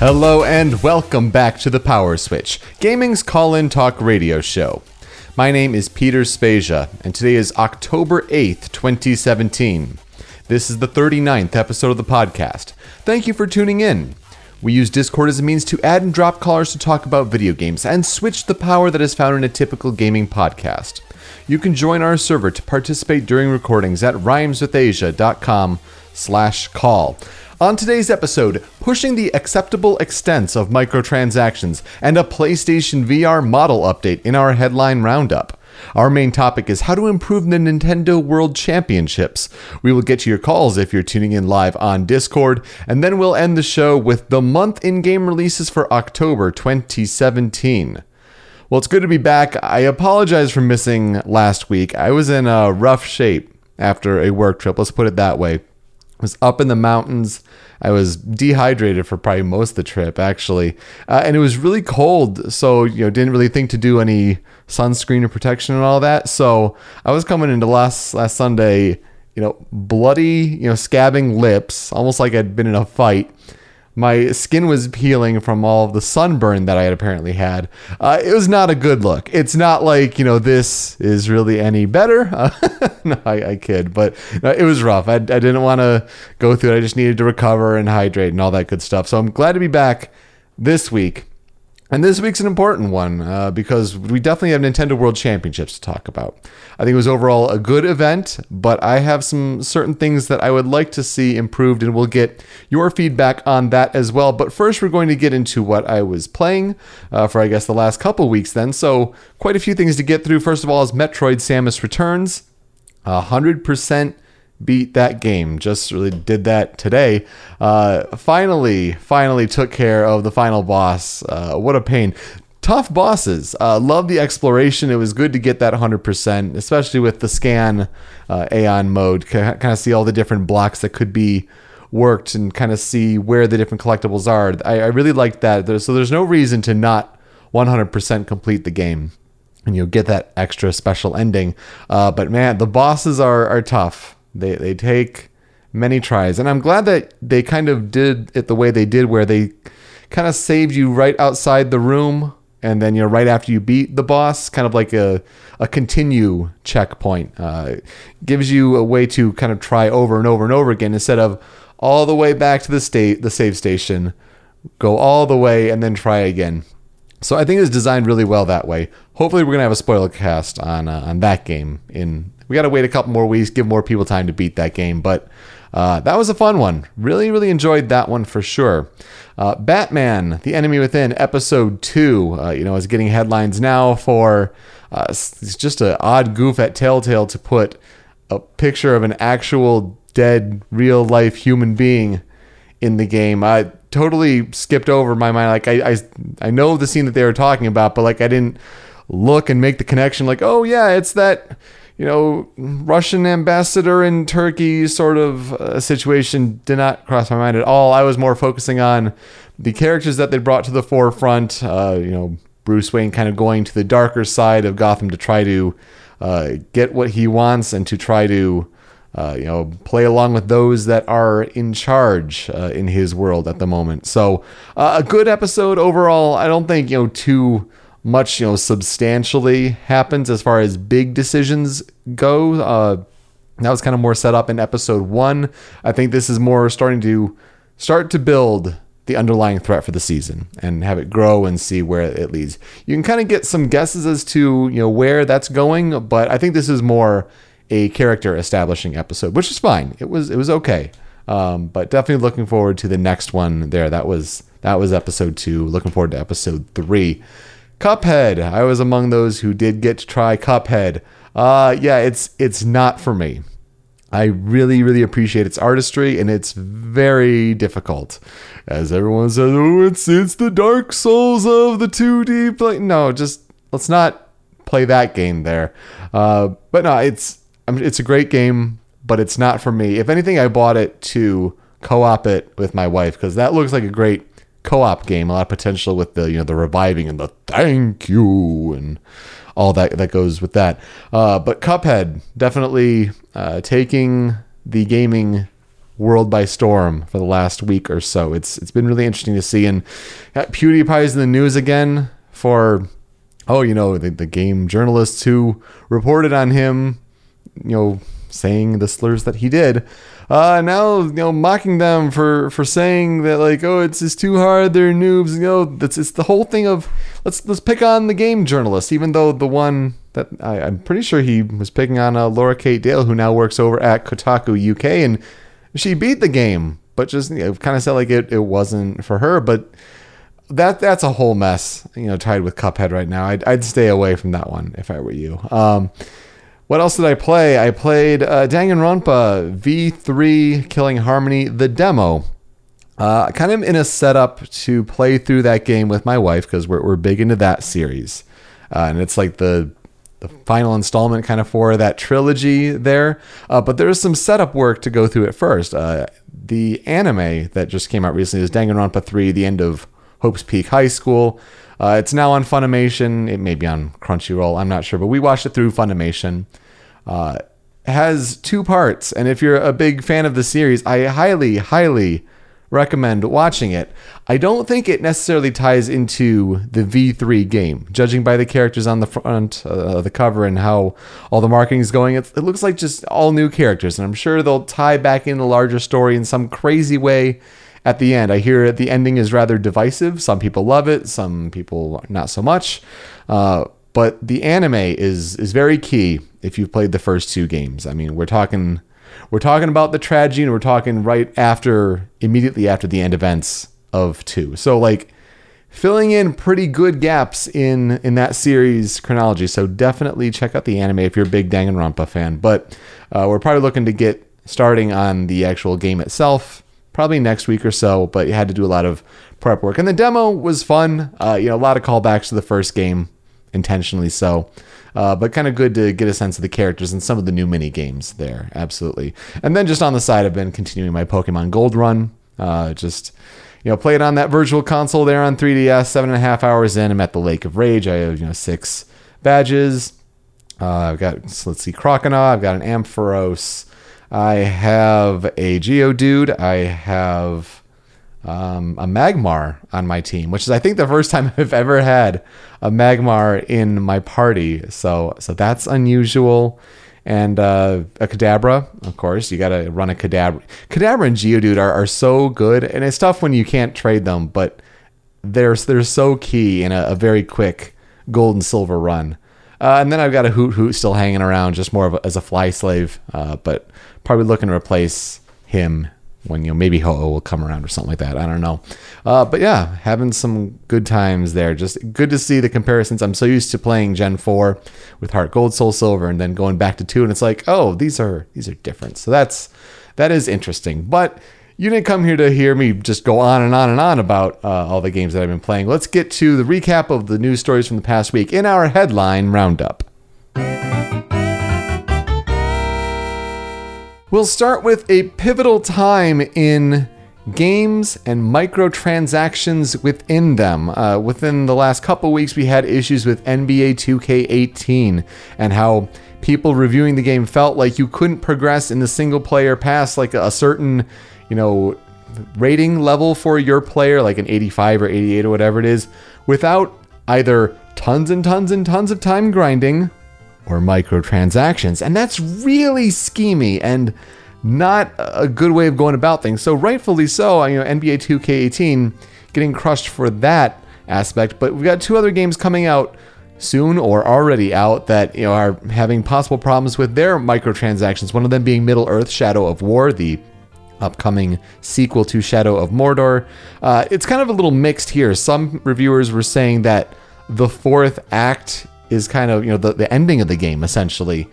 Hello and welcome back to the Power Switch, gaming's call in talk radio show. My name is Peter Spezia, and today is October 8th, 2017. This is the 39th episode of the podcast. Thank you for tuning in. We use Discord as a means to add and drop callers to talk about video games and switch the power that is found in a typical gaming podcast. You can join our server to participate during recordings at rhymeswithasia.com slash call. On today's episode, pushing the acceptable extents of microtransactions and a PlayStation VR model update in our headline roundup. Our main topic is how to improve the Nintendo World Championships. We will get to your calls if you're tuning in live on Discord, and then we'll end the show with the month in game releases for October 2017. Well, it's good to be back. I apologize for missing last week. I was in a rough shape after a work trip, let's put it that way was up in the mountains. I was dehydrated for probably most of the trip, actually, uh, and it was really cold. So you know, didn't really think to do any sunscreen or protection and all that. So I was coming into last last Sunday, you know, bloody, you know, scabbing lips, almost like I'd been in a fight my skin was peeling from all of the sunburn that I had apparently had. Uh, it was not a good look. It's not like, you know, this is really any better. Uh, no, I, I, kid, but no, it was rough. I, I didn't want to go through it. I just needed to recover and hydrate and all that good stuff. So I'm glad to be back this week and this week's an important one uh, because we definitely have Nintendo World Championships to talk about. I think it was overall a good event, but I have some certain things that I would like to see improved, and we'll get your feedback on that as well. But first, we're going to get into what I was playing uh, for, I guess, the last couple weeks then. So, quite a few things to get through. First of all, is Metroid Samus Returns. 100% beat that game. Just really did that today. Uh, finally, finally took care of the final boss. Uh, what a pain. Tough bosses. Uh, love the exploration. It was good to get that 100%, especially with the scan uh, Aeion mode. Kind of see all the different blocks that could be worked and kind of see where the different collectibles are. I, I really liked that. So there's no reason to not 100% complete the game and you'll get that extra special ending. Uh, but man, the bosses are, are tough. They they take many tries, and I'm glad that they kind of did it the way they did, where they kind of saved you right outside the room, and then you know right after you beat the boss, kind of like a a continue checkpoint. Uh, gives you a way to kind of try over and over and over again instead of all the way back to the state the save station, go all the way and then try again. So I think it's designed really well that way. Hopefully, we're gonna have a spoiler cast on uh, on that game in we got to wait a couple more weeks, give more people time to beat that game. But uh, that was a fun one. Really, really enjoyed that one for sure. Uh, Batman: The Enemy Within, Episode Two. Uh, you know, is getting headlines now for. Uh, it's just an odd goof at Telltale to put a picture of an actual dead, real life human being in the game. I totally skipped over my mind. Like I, I, I know the scene that they were talking about, but like I didn't look and make the connection. Like, oh yeah, it's that you know, Russian ambassador in Turkey sort of uh, situation did not cross my mind at all. I was more focusing on the characters that they brought to the forefront. Uh, you know, Bruce Wayne kind of going to the darker side of Gotham to try to uh, get what he wants and to try to, uh, you know, play along with those that are in charge uh, in his world at the moment. So, uh, a good episode overall. I don't think, you know, too much you know substantially happens as far as big decisions go. Uh, that was kind of more set up in episode one. I think this is more starting to start to build the underlying threat for the season and have it grow and see where it leads. You can kind of get some guesses as to you know where that's going, but I think this is more a character establishing episode, which is fine. It was it was okay, um, but definitely looking forward to the next one. There, that was that was episode two. Looking forward to episode three. Cuphead. I was among those who did get to try Cuphead. Uh, yeah, it's it's not for me. I really, really appreciate its artistry, and it's very difficult. As everyone says, oh, it's it's the Dark Souls of the 2D play. No, just let's not play that game there. Uh, but no, it's it's a great game, but it's not for me. If anything, I bought it to co-op it with my wife because that looks like a great co-op game. A lot of potential with the you know the reviving and the thank you and all that that goes with that. Uh, but Cuphead definitely uh, taking the gaming world by storm for the last week or so. It's it's been really interesting to see. And PewDiePie's in the news again for oh, you know, the, the game journalists who reported on him, you know, saying the slurs that he did. Uh, now you know mocking them for for saying that like oh it's it's too hard they're noobs you know that's it's the whole thing of let's let's pick on the game journalist even though the one that I, I'm pretty sure he was picking on uh, Laura Kate Dale who now works over at Kotaku UK and she beat the game but just you know, kind of said like it, it wasn't for her but that that's a whole mess you know tied with Cuphead right now. I'd, I'd stay away from that one if I were you. Um, what else did I play? I played uh, Danganronpa V3 Killing Harmony, the demo. Uh, kind of in a setup to play through that game with my wife because we're, we're big into that series. Uh, and it's like the the final installment kind of for that trilogy there. Uh, but there's some setup work to go through at first. Uh, the anime that just came out recently is Danganronpa 3, The End of Hope's Peak High School. Uh, it's now on Funimation. It may be on Crunchyroll. I'm not sure, but we watched it through Funimation. Uh, has two parts, and if you're a big fan of the series, I highly, highly recommend watching it. I don't think it necessarily ties into the V3 game, judging by the characters on the front uh, the cover and how all the marketing is going. It, it looks like just all new characters, and I'm sure they'll tie back in the larger story in some crazy way at the end. I hear the ending is rather divisive. Some people love it, some people not so much. Uh, but the anime is is very key if you've played the first two games. I mean, we're talking we're talking about the tragedy, and we're talking right after, immediately after the end events of two. So like filling in pretty good gaps in in that series chronology. So definitely check out the anime if you're a big Danganronpa fan. But uh, we're probably looking to get starting on the actual game itself probably next week or so, but you had to do a lot of prep work. And the demo was fun. Uh, you know, a lot of callbacks to the first game, intentionally so. Uh, but kind of good to get a sense of the characters and some of the new mini games there. Absolutely. And then just on the side, I've been continuing my Pokemon Gold run. Uh, just you know, played on that virtual console there on 3DS. Seven and a half hours in, I'm at the Lake of Rage. I have you know six badges. Uh, I've got let's see, Croconaw. I've got an Ampharos. I have a Geodude. I have um, a Magmar on my team, which is I think the first time I've ever had a Magmar in my party. So so that's unusual. And uh, a Kadabra, of course. You got to run a Kadabra. Kadabra and Geodude are, are so good, and it's tough when you can't trade them, but they're they're so key in a, a very quick gold and silver run. Uh, and then I've got a Hoothoot still hanging around, just more of a, as a fly slave. Uh, but probably looking to replace him when you know maybe Ho-Oh will come around or something like that. I don't know. Uh, but yeah, having some good times there. Just good to see the comparisons. I'm so used to playing Gen 4 with Heart Gold, Soul Silver, and then going back to two, and it's like, oh, these are these are different. So that's that is interesting. But you didn't come here to hear me just go on and on and on about uh, all the games that I've been playing. Let's get to the recap of the news stories from the past week in our headline roundup. We'll start with a pivotal time in games and microtransactions within them. Uh, within the last couple weeks, we had issues with NBA 2K18 and how people reviewing the game felt like you couldn't progress in the single player past like a certain you know, rating level for your player, like an 85 or 88 or whatever it is, without either tons and tons and tons of time grinding or microtransactions. And that's really schemy and not a good way of going about things. So rightfully so, you know, NBA 2K18 getting crushed for that aspect, but we've got two other games coming out soon or already out that you know are having possible problems with their microtransactions. One of them being Middle Earth Shadow of War, the upcoming sequel to Shadow of Mordor. Uh, it's kind of a little mixed here. Some reviewers were saying that the fourth act is kind of, you know, the, the ending of the game essentially.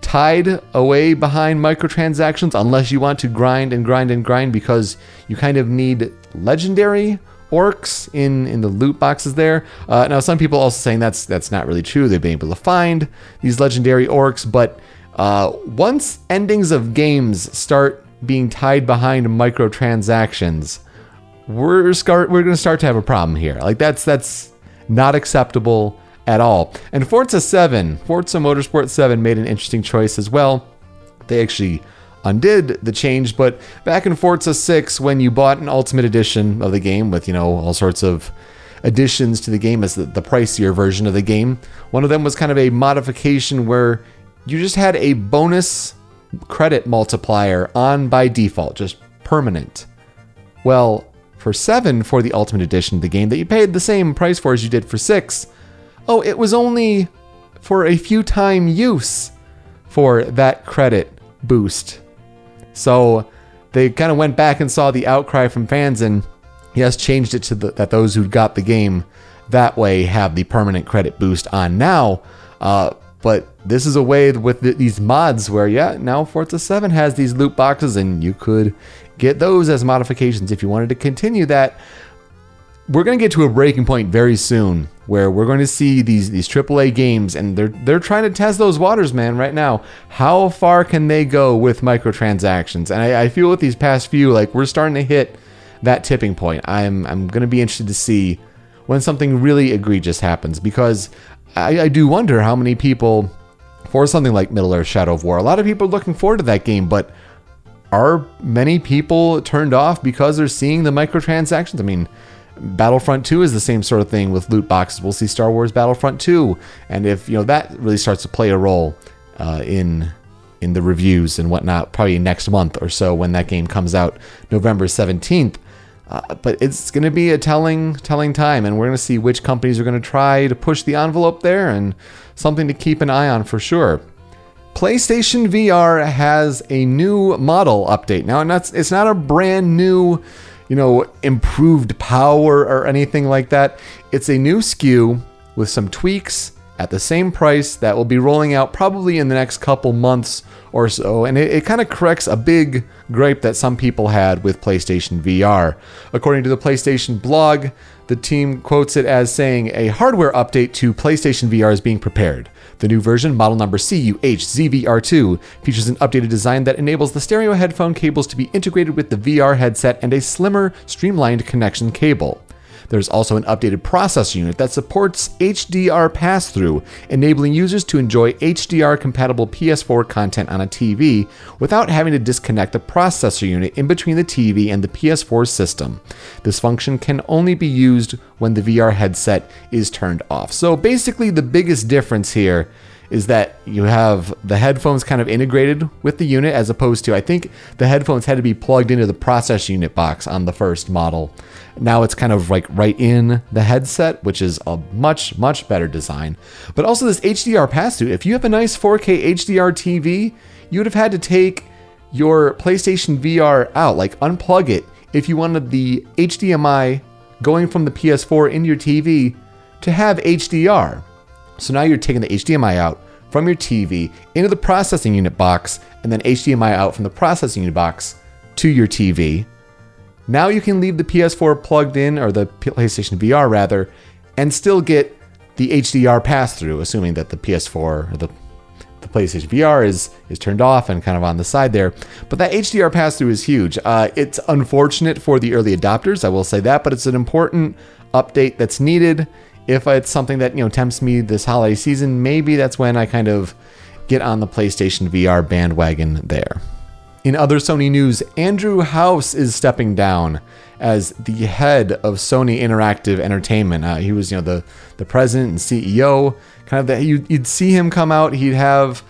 Tied away behind microtransactions unless you want to grind and grind and grind because you kind of need legendary orcs in in the loot boxes there. Uh, now, some people also saying that's that's not really true. They've been able to find these legendary orcs, but uh, once endings of games start being tied behind microtransactions, we're start we're going to start to have a problem here. Like that's that's not acceptable at all. And Forza 7, Forza Motorsport 7 made an interesting choice as well. They actually undid the change. But back in Forza 6, when you bought an Ultimate Edition of the game with, you know, all sorts of additions to the game as the, the pricier version of the game, one of them was kind of a modification where you just had a bonus credit multiplier on by default, just permanent. Well, for 7 for the Ultimate Edition of the game that you paid the same price for as you did for 6, oh, it was only for a few time use for that credit boost. So they kind of went back and saw the outcry from fans and yes, changed it to the, that those who got the game that way have the permanent credit boost on now. Uh, but this is a way with the, these mods where, yeah, now Forza 7 has these loot boxes and you could get those as modifications if you wanted to continue that. We're going to get to a breaking point very soon where we're going to see these these AAA games and they're they're trying to test those waters, man, right now. How far can they go with microtransactions? And I, I feel with these past few, like we're starting to hit that tipping point. I'm I'm going to be interested to see when something really egregious happens because I, I do wonder how many people for something like Middle Earth Shadow of War. A lot of people are looking forward to that game, but are many people turned off because they're seeing the microtransactions? I mean, Battlefront 2 is the same sort of thing with loot boxes. We'll see Star Wars Battlefront 2, and if you know that really starts to play a role uh, in in the reviews and whatnot, probably next month or so when that game comes out, November 17th. Uh, but it's going to be a telling telling time, and we're going to see which companies are going to try to push the envelope there, and something to keep an eye on for sure. PlayStation VR has a new model update now, it's not a brand new you know, improved power or anything like that. It's a new SKU with some tweaks at the same price that will be rolling out probably in the next couple months or so. And it, it kind of corrects a big gripe that some people had with PlayStation VR. According to the PlayStation blog, the team quotes it as saying a hardware update to PlayStation VR is being prepared. The new version, model number CUHZVR2, features an updated design that enables the stereo headphone cables to be integrated with the VR headset and a slimmer, streamlined connection cable. There's also an updated processor unit that supports HDR pass through, enabling users to enjoy HDR compatible PS4 content on a TV without having to disconnect the processor unit in between the TV and the PS4 system. This function can only be used when the VR headset is turned off. So basically, the biggest difference here is that you have the headphones kind of integrated with the unit as opposed to I think the headphones had to be plugged into the process unit box on the first model. Now it's kind of like right in the headset, which is a much much better design. But also this HDR pass through. If you have a nice 4K HDR TV, you would have had to take your PlayStation VR out, like unplug it if you wanted the HDMI going from the PS4 into your TV to have HDR. So now you're taking the HDMI out from your TV into the processing unit box and then HDMI out from the processing unit box to your TV. Now you can leave the PS4 plugged in, or the PlayStation VR rather, and still get the HDR pass through, assuming that the PS4 or the the PlayStation VR is is turned off and kind of on the side there. But that HDR pass through is huge. Uh, it's unfortunate for the early adopters, I will say that, but it's an important update that's needed if it's something that you know tempts me this holiday season, maybe that's when I kind of get on the PlayStation VR bandwagon there. In other Sony news, Andrew House is stepping down as the head of Sony Interactive Entertainment. Uh, he was, you know, the the president and CEO. Kind of that you'd, see him come out. He'd have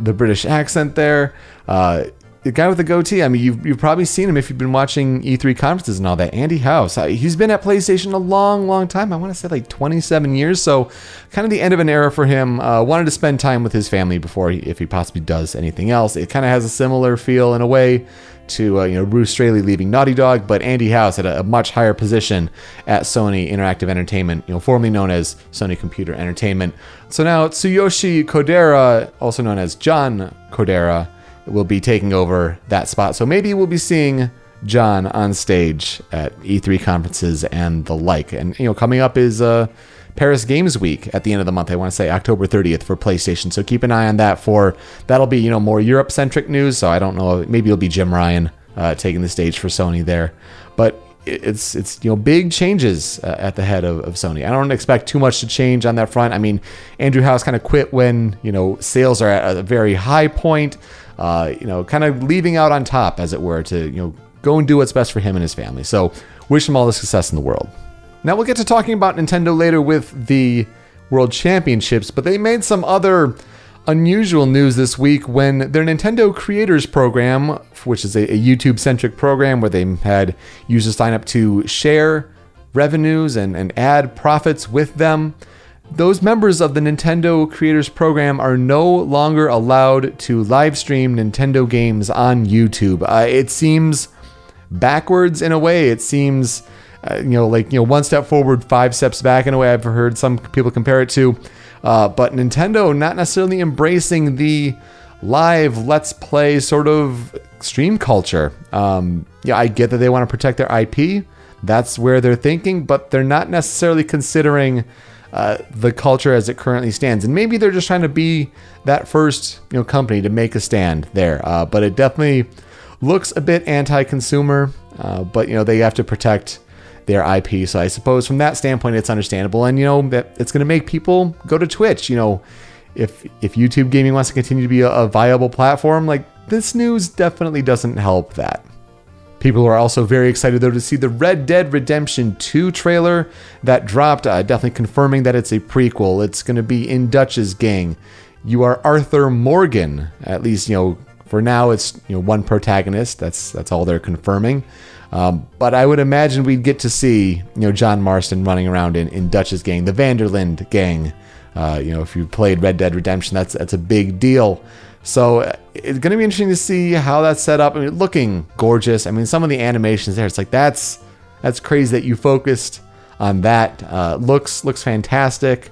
the British accent there. Uh, the guy with the goatee. I mean, you've, you've probably seen him if you've been watching E3 conferences and all that. Andy House. Uh, he's been at PlayStation a long, long time. I want to say like 27 years. So, kind of the end of an era for him. Uh, wanted to spend time with his family before, he, if he possibly does anything else. It kind of has a similar feel in a way to uh, you know Bruce Straley leaving Naughty Dog, but Andy House at a, a, much higher position at Sony Interactive Entertainment, you know, formerly known as Sony Computer Entertainment. So now Tsuyoshi Kodera, also known as John Kodera, will be taking over that spot. So maybe we'll be seeing John on stage at E3 conferences and the like. And you know, coming up is uh, Paris Games Week at the end of the month. I want to say October 30th for PlayStation. So keep an eye on that. For that'll be you know more Europe centric news. So I don't know. Maybe it'll be Jim Ryan uh, taking the stage for Sony there. But it's it's you know big changes uh, at the head of, of Sony. I don't expect too much to change on that front. I mean, Andrew House kind of quit when you know sales are at a very high point. Uh, you know, kind of leaving out on top, as it were, to you know go and do what's best for him and his family. So wish him all the success in the world. Now we'll get to talking about Nintendo later with the World Championships, but they made some other unusual news this week when their Nintendo Creators Program, which is a, a YouTube centric program where they had users sign up to share revenues and, and add profits with them, those members of the Nintendo Creators Program are no longer allowed to live stream Nintendo games on YouTube. Uh, it seems backwards in a way. It seems, uh, you know, like, you know, one step forward, five steps back in a way I've heard some people compare it to. Uh, but Nintendo not necessarily embracing the live let's play sort of stream culture. Um, yeah, I get that they want to protect their IP. That's where they're thinking, but they're not necessarily considering uh, the culture as it currently stands. And maybe they're just trying to be that first you know company to make a stand there. Uh, but it definitely looks a bit anti-consumer. Uh, but you know they have to protect their IP. So I suppose from that standpoint, it's understandable, and you know that it's going to make people go to Twitch. You know, if if YouTube gaming wants to continue to be a, a viable platform, like this news definitely doesn't help that. People are also very excited though to see the Red Dead Redemption 2 trailer that dropped, uh, definitely confirming that it's a prequel. It's going to be in Dutch's gang. You are Arthur Morgan, at least you know for now. It's you know one protagonist. That's that's all they're confirming. Um, but I would imagine we'd get to see, you know, John Marston running around in, in Dutch's gang, the Van der Linde gang. Uh, you know, if you played Red Dead Redemption, that's that's a big deal. So it's going to be interesting to see how that's set up. I mean, looking gorgeous. I mean, some of the animations there, it's like that's that's crazy that you focused on that. Uh, looks looks fantastic.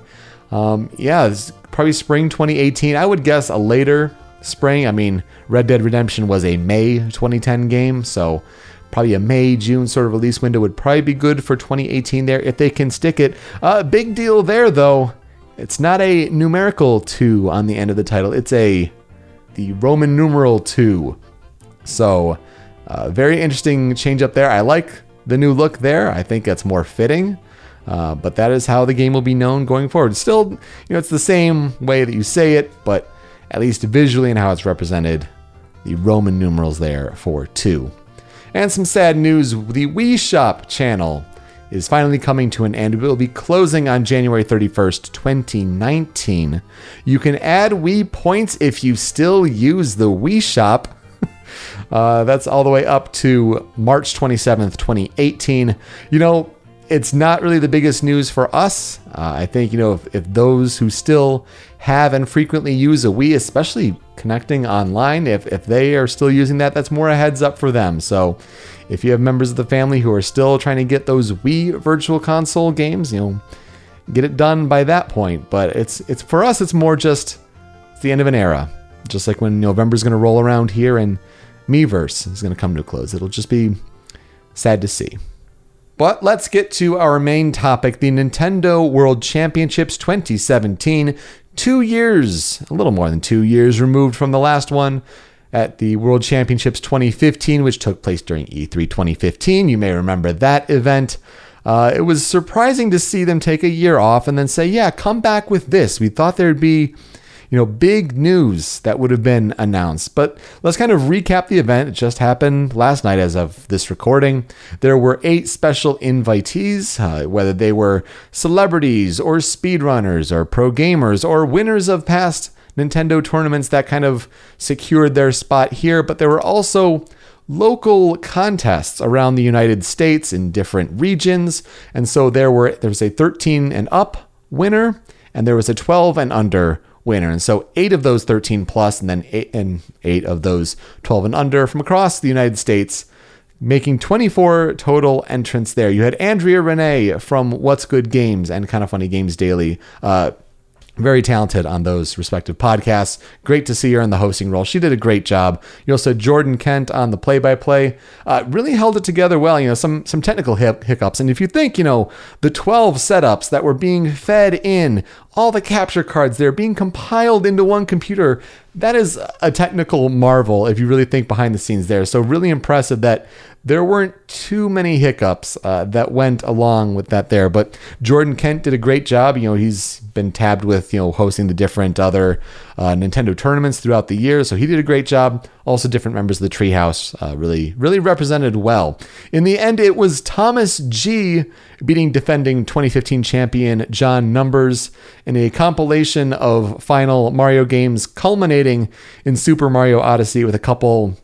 Um, yeah, it's probably spring 2018. I would guess a later spring. I mean, Red Dead Redemption was a May 2010 game, so probably a May, June sort of release window would probably be good for 2018 there if they can stick it. Uh, big deal there though. It's not a numerical 2 on the end of the title. It's a the Roman numeral 2. So, uh, very interesting change up there. I like the new look there. I think that's more fitting. Uh, but that is how the game will be known going forward. Still, you know, it's the same way that you say it, but at least visually and how it's represented, the Roman numerals there for 2. And some sad news the Wii Shop channel is finally coming to an end. It will be closing on January 31st, 2019. You can add Wii points if you still use the Wii Shop. uh, that's all the way up to March 27th, 2018. You know, it's not really the biggest news for us. Uh, I think, you know, if, if those who still have and frequently use a Wii, especially connecting online, if, if they are still using that, that's more a heads up for them. So if you have members of the family who are still trying to get those Wii virtual console games, you know, get it done by that point. But it's it's for us, it's more just it's the end of an era. Just like when November's gonna roll around here and Miiverse is gonna come to a close. It'll just be sad to see. But let's get to our main topic the Nintendo World Championships 2017 two years, a little more than two years removed from the last one at the World Championships 2015, which took place during E3 2015. You may remember that event. Uh, it was surprising to see them take a year off and then say, yeah, come back with this. We thought there'd be you know, big news that would have been announced. But let's kind of recap the event. It just happened last night as of this recording. There were eight special invitees, uh, whether they were celebrities or speedrunners or pro gamers or winners of past Nintendo tournaments that kind of secured their spot here. But there were also local contests around the United States in different regions. And so there were there was a 13 and up winner and there was a 12 and under winner. And so eight of those 13 plus, and then eight, and eight of those 12 and under from across the United States, making 24 total entrants there. You had Andrea Rene from What's Good Games and Kind of Funny Games Daily. Uh, very talented on those respective podcasts. Great to see her in the hosting role. She did a great job. You also Jordan Kent on the play-by-play. Uh, really held it together well. You know, some some technical hiccups. And if you think, you know, the 12 setups that were being fed in, all the capture cards, they're being compiled into one computer. That is a technical marvel if you really think behind the scenes there. So really impressive that there weren't too many hiccups uh, that went along with that there. But Jordan Kent did a great job. You know, he's been tabbed with you know hosting the different other uh, Nintendo tournaments throughout the year, so he did a great job. Also, different members of the Treehouse uh, really, really represented well. In the end, it was Thomas G beating defending 2015 champion John Numbers in a compilation of final Mario games, culminating in Super Mario Odyssey with a couple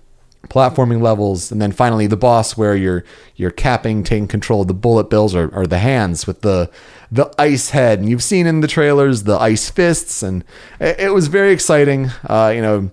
platforming levels, and then finally the boss where you're you're capping, taking control of the bullet bills or, or the hands with the the ice head. And you've seen in the trailers the ice fists, and it, was very exciting. Uh, you know,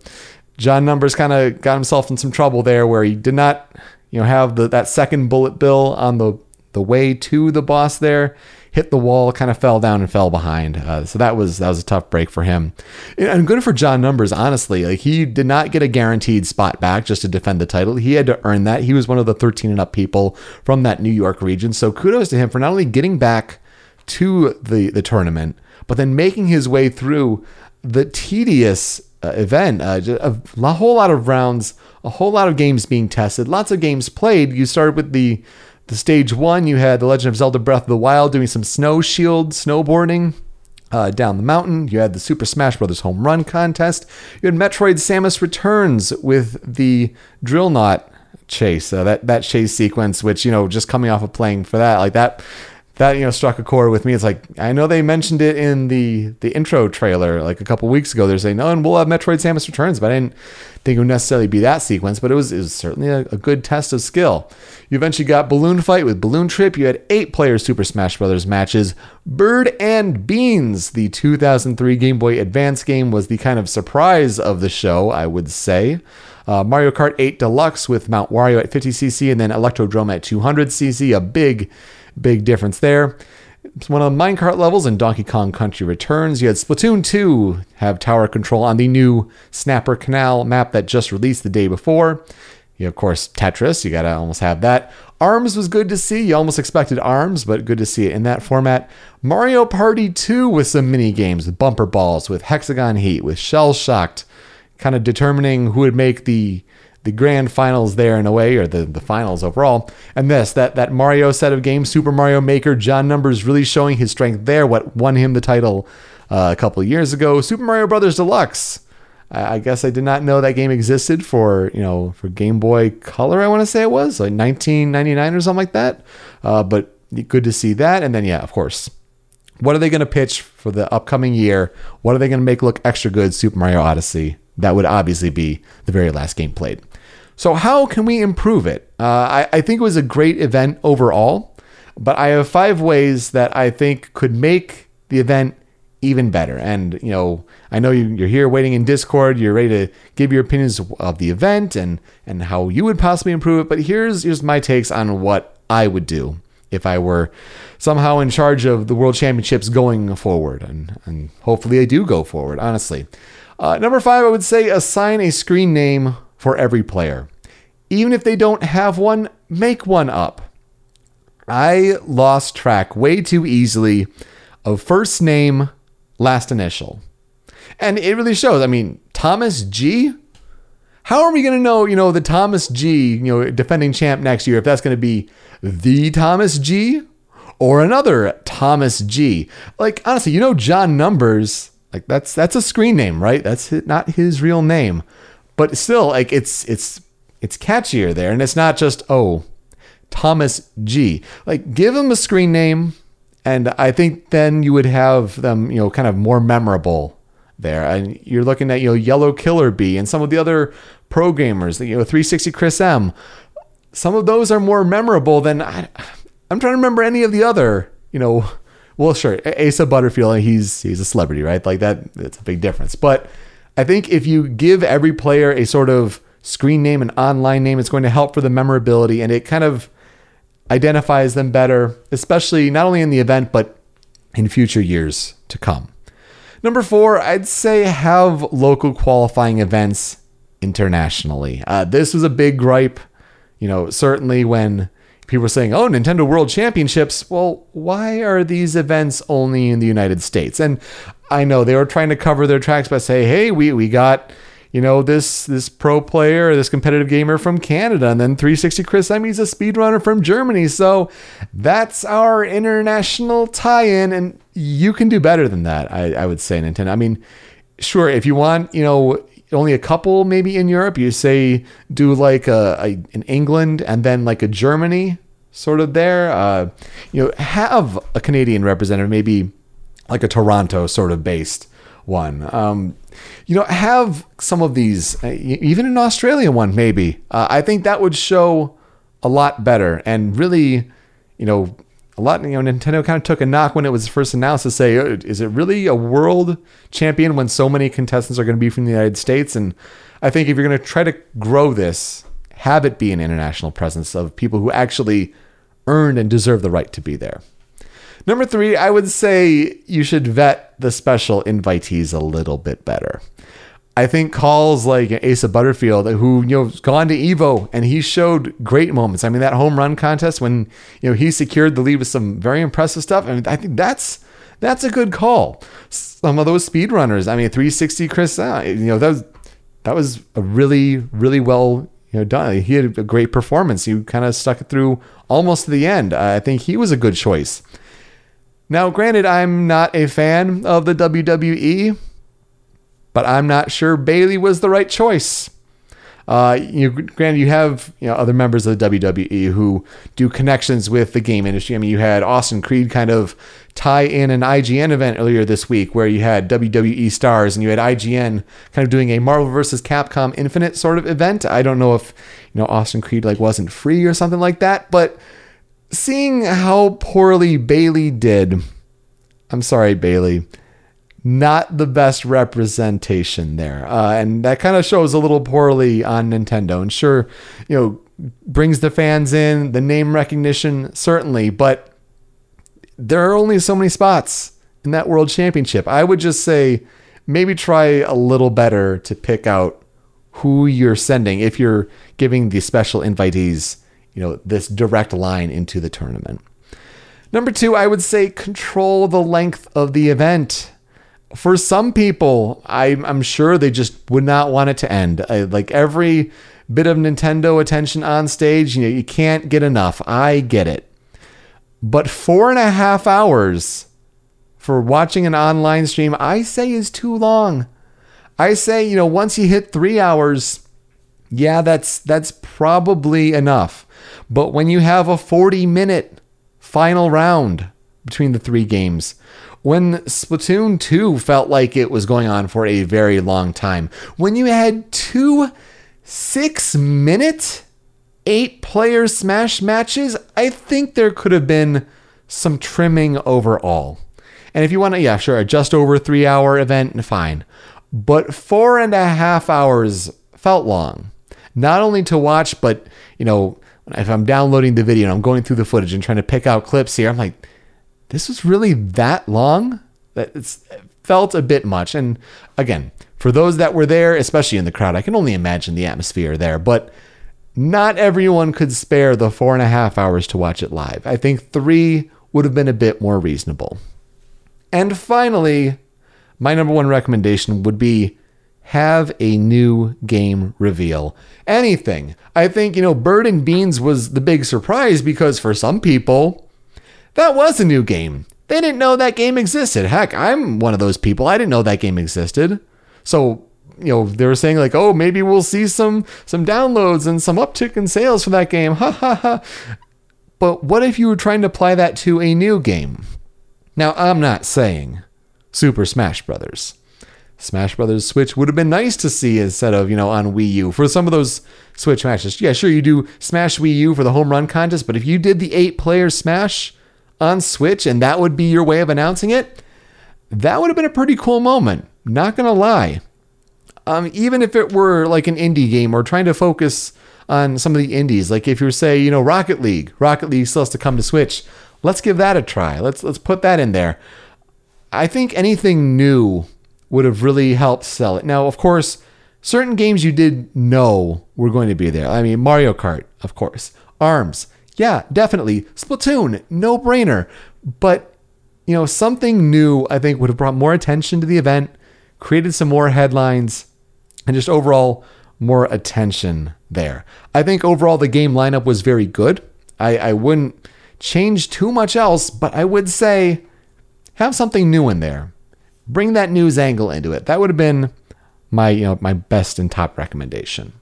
John Numbers kind of got himself in some trouble there where he did not, you know, have the, that second bullet bill on the the way to the boss there hit the wall, kind of fell down and fell behind. Uh, so that was that was a tough break for him. And good for John Numbers, honestly. Like he did not get a guaranteed spot back just to defend the title. He had to earn that. He was one of the 13 and up people from that New York region. So kudos to him for not only getting back to the the tournament, but then making his way through the tedious uh, event. Uh, a, a whole lot of rounds, a whole lot of games being tested, lots of games played. You started with the the stage one, you had The Legend of Zelda Breath of the Wild doing some snow shield snowboarding uh, down the mountain. You had the Super Smash Bros. Home Run contest. You had Metroid Samus Returns with the Diggernaut chase. Uh, that that chase sequence, which you know, just coming off of playing for that, like that that you know struck a chord with me. It's like I know they mentioned it in the the intro trailer like a couple weeks ago. They're saying, "No, and we'll have Metroid: Samus Returns," but I didn't think it would necessarily be that sequence. But it was it was certainly a, a good test of skill. You eventually got Balloon Fight with Balloon Trip. You had eight player Super Smash Bros. matches. Bird and Beans, the 2003 Game Boy Advance game, was the kind of surprise of the show, I would say. Uh, Mario Kart 8 Deluxe with Mount Wario at 50cc and then Electrodrome at 200cc, a big Big difference there. It's one of the minecart levels in Donkey Kong Country Returns. You had Splatoon 2 have tower control on the new Snapper Canal map that just released the day before. You, of course, Tetris. You gotta almost have that. Arms was good to see. You almost expected Arms, but good to see it in that format. Mario Party 2 with some mini games, with bumper balls, with hexagon heat, with shell shocked, kind of determining who would make the the grand finals there in a way, or the, the finals overall. And this, that, that Mario set of games, Super Mario Maker, John Numbers really showing his strength there, what won him the title uh, a couple years ago. Super Mario Brothers Deluxe. I, I guess I did not know that game existed for, you know, for Game Boy Color, I want to say it was, like 1999 or something like that. Uh, but good to see that. And then, yeah, of course, what are they going to pitch for the upcoming year? What are they going to make look extra good? Super Mario Odyssey. That would obviously be the very last game played. So, how can we improve it? Uh, I, I think it was a great event overall, but I have five ways that I think could make the event even better. And, you know, I know you're here waiting in Discord, you're ready to give your opinions of the event and, and how you would possibly improve it. But here's, here's my takes on what I would do if I were somehow in charge of the World Championships going forward. And, and hopefully I do go forward, honestly. Uh, number five, I would say assign a screen name for every player. Even if they don't have one, make one up. I lost track way too easily of first name, last initial. And it really shows. I mean, Thomas G. How are we going to know, you know, the Thomas G, you know, defending champ next year if that's going to be the Thomas G or another Thomas G? Like honestly, you know John Numbers, like that's that's a screen name, right? That's not his real name but still like it's it's it's catchier there. And it's not just oh thomas g. Like give them a screen name and i think then you would have them you know kind of more memorable there. And you're looking at you know yellow killer bee and some of the other programmers you know 360 chris m. Some of those are more memorable than I, i'm trying to remember any of the other you know well sure asa butterfield he's he's a celebrity right? Like that it's a big difference. But I think if you give every player a sort of screen name and online name, it's going to help for the memorability and it kind of identifies them better, especially not only in the event, but in future years to come. Number four, I'd say have local qualifying events internationally. Uh, this was a big gripe, you know, certainly when people were saying, oh, Nintendo World Championships. Well, why are these events only in the United States? And I know they were trying to cover their tracks by saying, hey, we, we got, you know, this this pro player, this competitive gamer from Canada, and then 360 Chris Emmy's a speedrunner from Germany. So that's our international tie-in, and you can do better than that, I, I would say, Nintendo. I mean, sure, if you want, you know, only a couple maybe in Europe, you say do like a, a in England and then like a Germany sort of there. Uh, you know, have a Canadian representative, maybe like a Toronto sort of based one. Um, you know, have some of these, uh, even an Australian one, maybe. Uh, I think that would show a lot better and really, you know, a lot. You know, Nintendo kind of took a knock when it was first announced to say, oh, "Is it really a world champion when so many contestants are going to be from the United States?" And I think if you're going to try to grow this, have it be an international presence of people who actually earned and deserve the right to be there. Number three, I would say you should vet the special invitees a little bit better. I think calls like Asa Butterfield, who you know has gone to Evo and he showed great moments. I mean, that home run contest when you know he secured the lead with some very impressive stuff. I mean, I think that's that's a good call. Some of those speedrunners, I mean, 360 Chris, uh, you know, that was that was a really really well you know done. He had a great performance. He kind of stuck it through almost to the end. I think he was a good choice. Now, granted, I'm not a fan of the WWE but I'm not sure Bayley was the right choice. Uh, you granted, you have you know other members of the WWE who do connections with the game industry. I mean, you had Austin Creed kind of tie in an IGN event earlier this week where you had WWE stars and you had IGN kind of doing a Marvel vs. Capcom Infinite sort of event. I don't know if you know Austin Creed like wasn't free or something like that, but seeing how poorly Bayley did, I'm sorry, Bayley, not the best representation there. Uh, and that kind of shows a little poorly on Nintendo. And sure, you know, brings the fans in, the name recognition, certainly, but there are only so many spots in that world championship. I would just say maybe try a little better to pick out who you're sending if you're giving the special invitees, you know, this direct line into the tournament. Number two, I would say control the length of the event for some people, I'm, I'm sure they just would not want it to end. I, like every bit of Nintendo attention on stage, you know, you can't get enough. I get it. But four and a half hours for watching an online stream, I say is too long. I say, you know, once you hit three hours, yeah, that's that's probably enough. But when you have a 40 minute final round between the three games, when Splatoon 2 felt like it was going on for a very long time, when you had two six minute, eight player Smash matches, I think there could have been some trimming overall. And if you want to, yeah, sure, a just over three hour event, fine. But four and a half hours felt long. Not only to watch, but, you know, if I'm downloading the video and I'm going through the footage and trying to pick out clips here, I'm like, this was really that long? That it felt a bit much. And again, for those that were there, especially in the crowd, I can only imagine the atmosphere there. But not everyone could spare the four and a half hours to watch it live. I think three would have been a bit more reasonable. And finally, my number one recommendation would be have a new game reveal. Anything. I think, you know, Bird and Beans was the big surprise because for some people, that was a new game. They didn't know that game existed. Heck, I'm one of those people. I didn't know that game existed. So, you know, they were saying like, "Oh, maybe we'll see some some downloads and some uptick in sales for that game." Ha ha ha. But what if you were trying to apply that to a new game? Now, I'm not saying Super Smash Brothers. Smash Brothers Switch would have been nice to see instead of, you know, on Wii U for some of those Switch matches. Yeah, sure, you do Smash Wii U for the home run contest, but if you did the eight player Smash, on Switch and that would be your way of announcing it, that would have been a pretty cool moment. Not gonna lie. Um, even if it were like an indie game or trying to focus on some of the indies, like if you're say, you know, Rocket League, Rocket League still has to come to Switch. Let's give that a try. Let's let's put that in there. I think anything new would have really helped sell it. Now, of course, certain games you did know were going to be there. I mean, Mario Kart, of course, Arms, yeah, definitely. Splatoon, no brainer. But, you know, something new I think would have brought more attention to the event, created some more headlines, and just overall more attention there. I think overall the game lineup was very good. I, I wouldn't change too much else, but I would say have something new in there. Bring that news angle into it. That would have been my you know my best and top recommendation.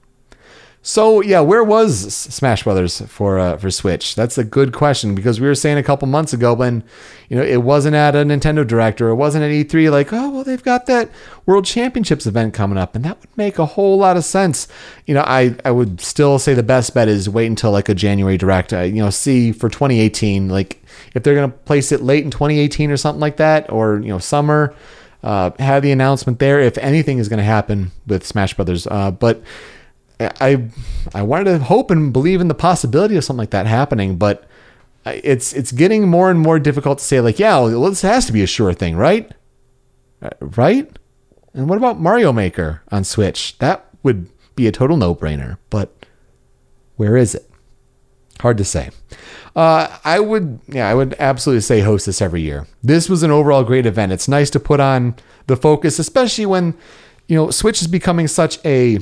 So yeah, where was Smash Brothers for uh, for Switch? That's a good question because we were saying a couple months ago when you know it wasn't at a Nintendo Direct or it wasn't at E3. Like, oh well, they've got that World Championships event coming up, and that would make a whole lot of sense. You know, I I would still say the best bet is wait until like a January Direct. I, you know, see for 2018, like if they're gonna place it late in 2018 or something like that, or you know summer. Uh, have the announcement there if anything is going to happen with Smash Brothers. Uh, but I I wanted to hope and believe in the possibility of something like that happening, but it's it's getting more and more difficult to say like, yeah, well, this has to be a sure thing, right? Uh, right? And what about Mario Maker on Switch? That would be a total no-brainer, but where is it? Hard to say. Uh, I would, yeah, I would absolutely say host this every year. This was an overall great event. It's nice to put on the focus, especially when, you know, Switch is becoming such a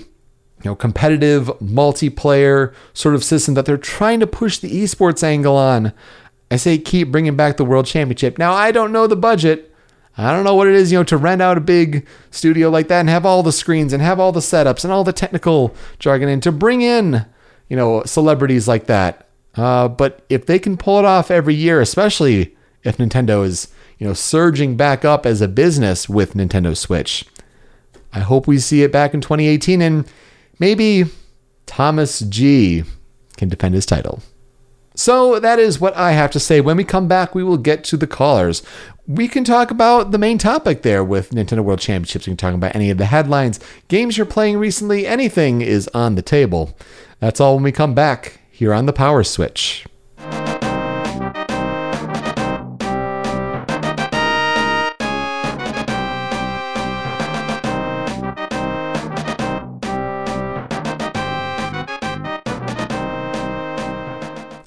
you know, competitive multiplayer sort of system that they're trying to push the esports angle on. I say keep bringing back the world championship. Now I don't know the budget. I don't know what it is, you know, to rent out a big studio like that and have all the screens and have all the setups and all the technical jargon and to bring in, you know, celebrities like that. Uh, but if they can pull it off every year, especially if Nintendo is, you know, surging back up as a business with Nintendo Switch, I hope we see it back in 2018 and maybe Thomas G can defend his title. So that is what I have to say. When we come back, we will get to the callers. We can talk about the main topic there with Nintendo World Championships. We can talk about any of the headlines, games you're playing recently, anything is on the table. That's all when we come back here on the Power Switch.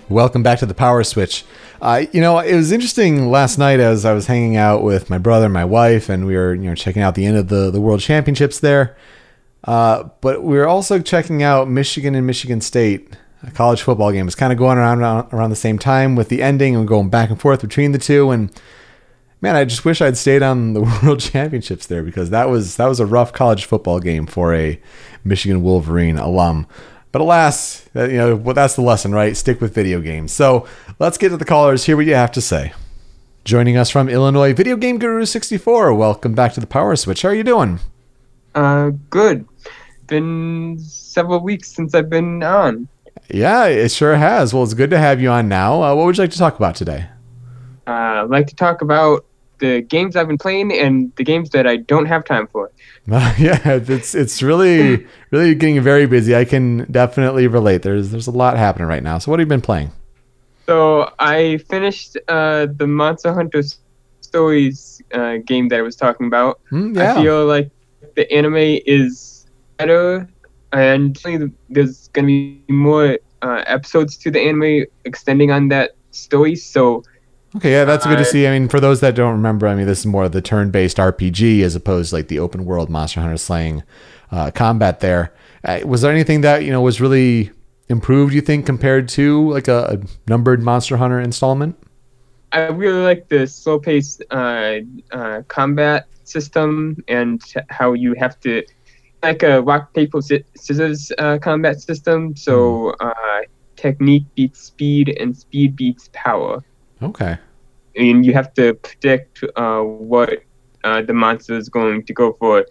Welcome back to the Power Switch. Uh, you know, it was interesting last night as I was hanging out with my brother and my wife, and we were, you know, checking out the end of the, the World Championships there. Uh, but we were also checking out Michigan and Michigan State, a college football game. It's kind of going around around the same time with the ending and going back and forth between the two. And man, I just wish I'd stayed on the World Championships there because that was that was a rough college football game for a Michigan Wolverine alum. But alas, you know, well, that's the lesson, right? Stick with video games. So let's get to the callers. Hear what you have to say. Joining us from Illinois, Video Game Guru 64. Welcome back to the Power Switch. How are you doing? Uh, good. Been several weeks since I've been on. Yeah, it sure has. Well, it's good to have you on now. Uh, what would you like to talk about today? Uh, I'd like to talk about the games I've been playing and the games that I don't have time for. Uh, yeah, it's it's really really getting very busy. I can definitely relate. There's there's a lot happening right now. So what have you been playing? So I finished uh, the Monster Hunter Stories uh, game that I was talking about. Mm, yeah. I feel like the anime is better, and there's gonna be more uh, episodes to the anime extending on that story. So Okay, yeah, that's good to see. I mean, for those that don't remember, I mean, this is more of the turn-based RPG as opposed to like the open world Monster Hunter slaying uh, combat. There uh, was there anything that you know was really improved? You think compared to like a, a numbered Monster Hunter installment? I really like the slow-paced uh, uh combat system and how you have to like a rock paper scissors uh, combat system. So mm. technique beats speed and speed beats power. Okay. And you have to predict uh, what uh, the monster is going to go for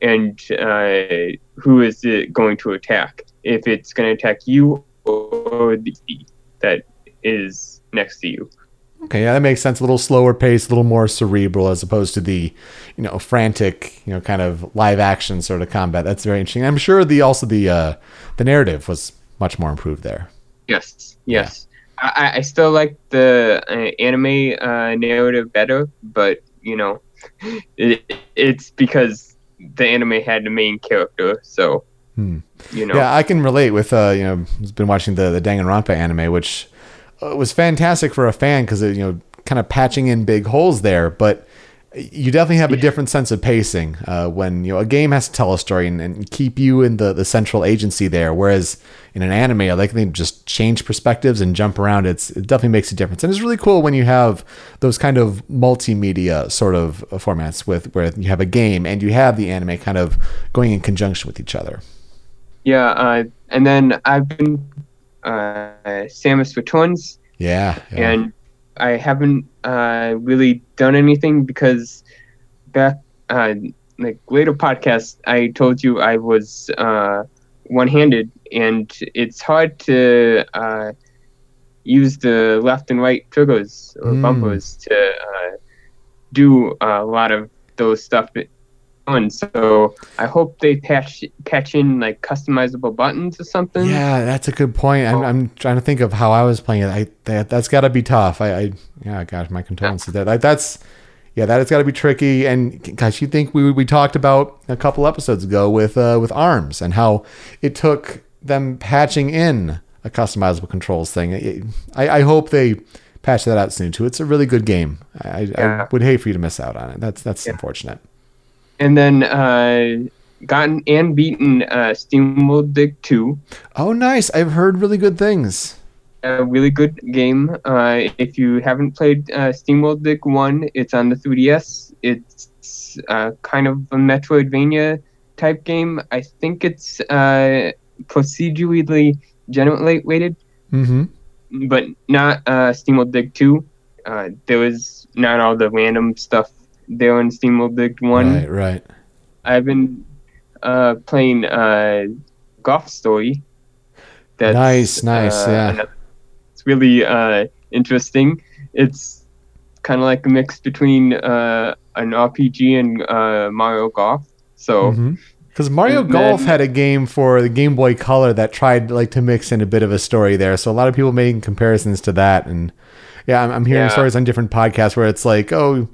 and uh, who is it going to attack. If it's going to attack you or the that is next to you. Okay, yeah, that makes sense. A little slower pace, a little more cerebral, as opposed to the, you know, frantic, you know, kind of live action sort of combat. That's very interesting. I'm sure the also the uh, the narrative was much more improved there. Yes, yes. I, I still like the uh, anime uh, narrative better, but you know, it, it's because the anime had the main character, so hmm. you know. Yeah, I can relate with uh, you know, I've been watching the the Danganronpa anime, which uh, was fantastic for a fan because it, you know, kind of patching in big holes there, but you definitely have a different sense of pacing uh, when you know a game has to tell a story and, and, keep you in the, the central agency there. Whereas in an anime, I like they just change perspectives and jump around. It's it definitely makes a difference, and it's really cool when you have those kind of multimedia sort of formats with where you have a game and you have the anime kind of going in conjunction with each other. Yeah, uh, and then I've been uh, Samus Returns. Yeah, yeah. and I haven't uh, really done anything because back uh, like later podcast I told you I was uh, one-handed and it's hard to uh, use the left and right triggers or mm. bumpers to uh, do a lot of those stuff on. So I hope they patch patch in like customizable buttons or something. Yeah, that's a good point. I'm, I'm trying to think of how I was playing it. I that, that's got to be tough. I, I yeah, gosh, my condolences. Yeah. That that's yeah, that has got to be tricky. And gosh, you think we we talked about a couple episodes ago with uh, with arms and how it took them patching in a customizable controls thing. I, I hope they patch that out soon too. It's a really good game. I, yeah. I would hate for you to miss out on it. That's that's yeah. unfortunate and then uh, gotten and beaten uh, SteamWorld Dig 2. Oh, nice! I've heard really good things. A really good game. Uh, if you haven't played uh, SteamWorld Dig 1, it's on the 3DS. It's uh, kind of a Metroidvania type game. I think it's uh, procedurally generated, mm-hmm. but not uh, SteamWorld Dig 2. Uh, there was not all the random stuff there on SteamWorld Dig One. Right, right. I've been uh, playing uh, Golf Story. That's, nice, nice, uh, yeah. It's really uh, interesting. It's kind of like a mix between uh, an RPG and uh, Mario Golf. So. Mm-hmm. Because Mario Golf had a game for the Game Boy Color that tried like to mix in a bit of a story there. So a lot of people making comparisons to that, and yeah, I'm, I'm hearing yeah. stories on different podcasts where it's like, oh,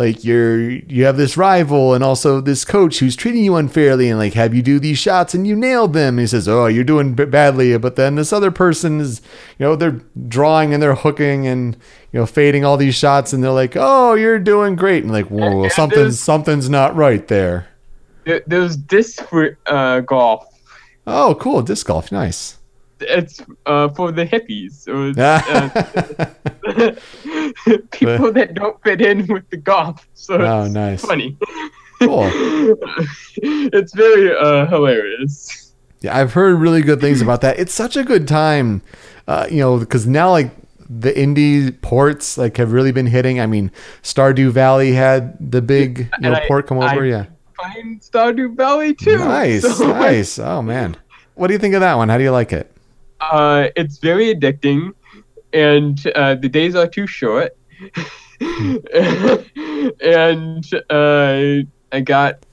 like you're you have this rival and also this coach who's treating you unfairly and like have you do these shots and you nailed them. And he says, oh, you're doing badly, but then this other person is, you know, they're drawing and they're hooking and you know fading all these shots and they're like, oh, you're doing great, and like, whoa, something's something's not right there. There's disc uh, golf. Oh, cool, disc golf, nice it's uh, for the hippies or uh, people that don't fit in with the goth. So oh, it's nice. funny. Cool. it's very uh, hilarious. Yeah, I've heard really good things about that. It's such a good time, uh, you know, because now like the indie ports like have really been hitting. I mean, Stardew Valley had the big you know, I, port come over. I yeah, find Stardew Valley too. Nice, so. nice. Oh man, what do you think of that one? How do you like it? Uh, it's very addicting, and uh, the days are too short. and uh, I got,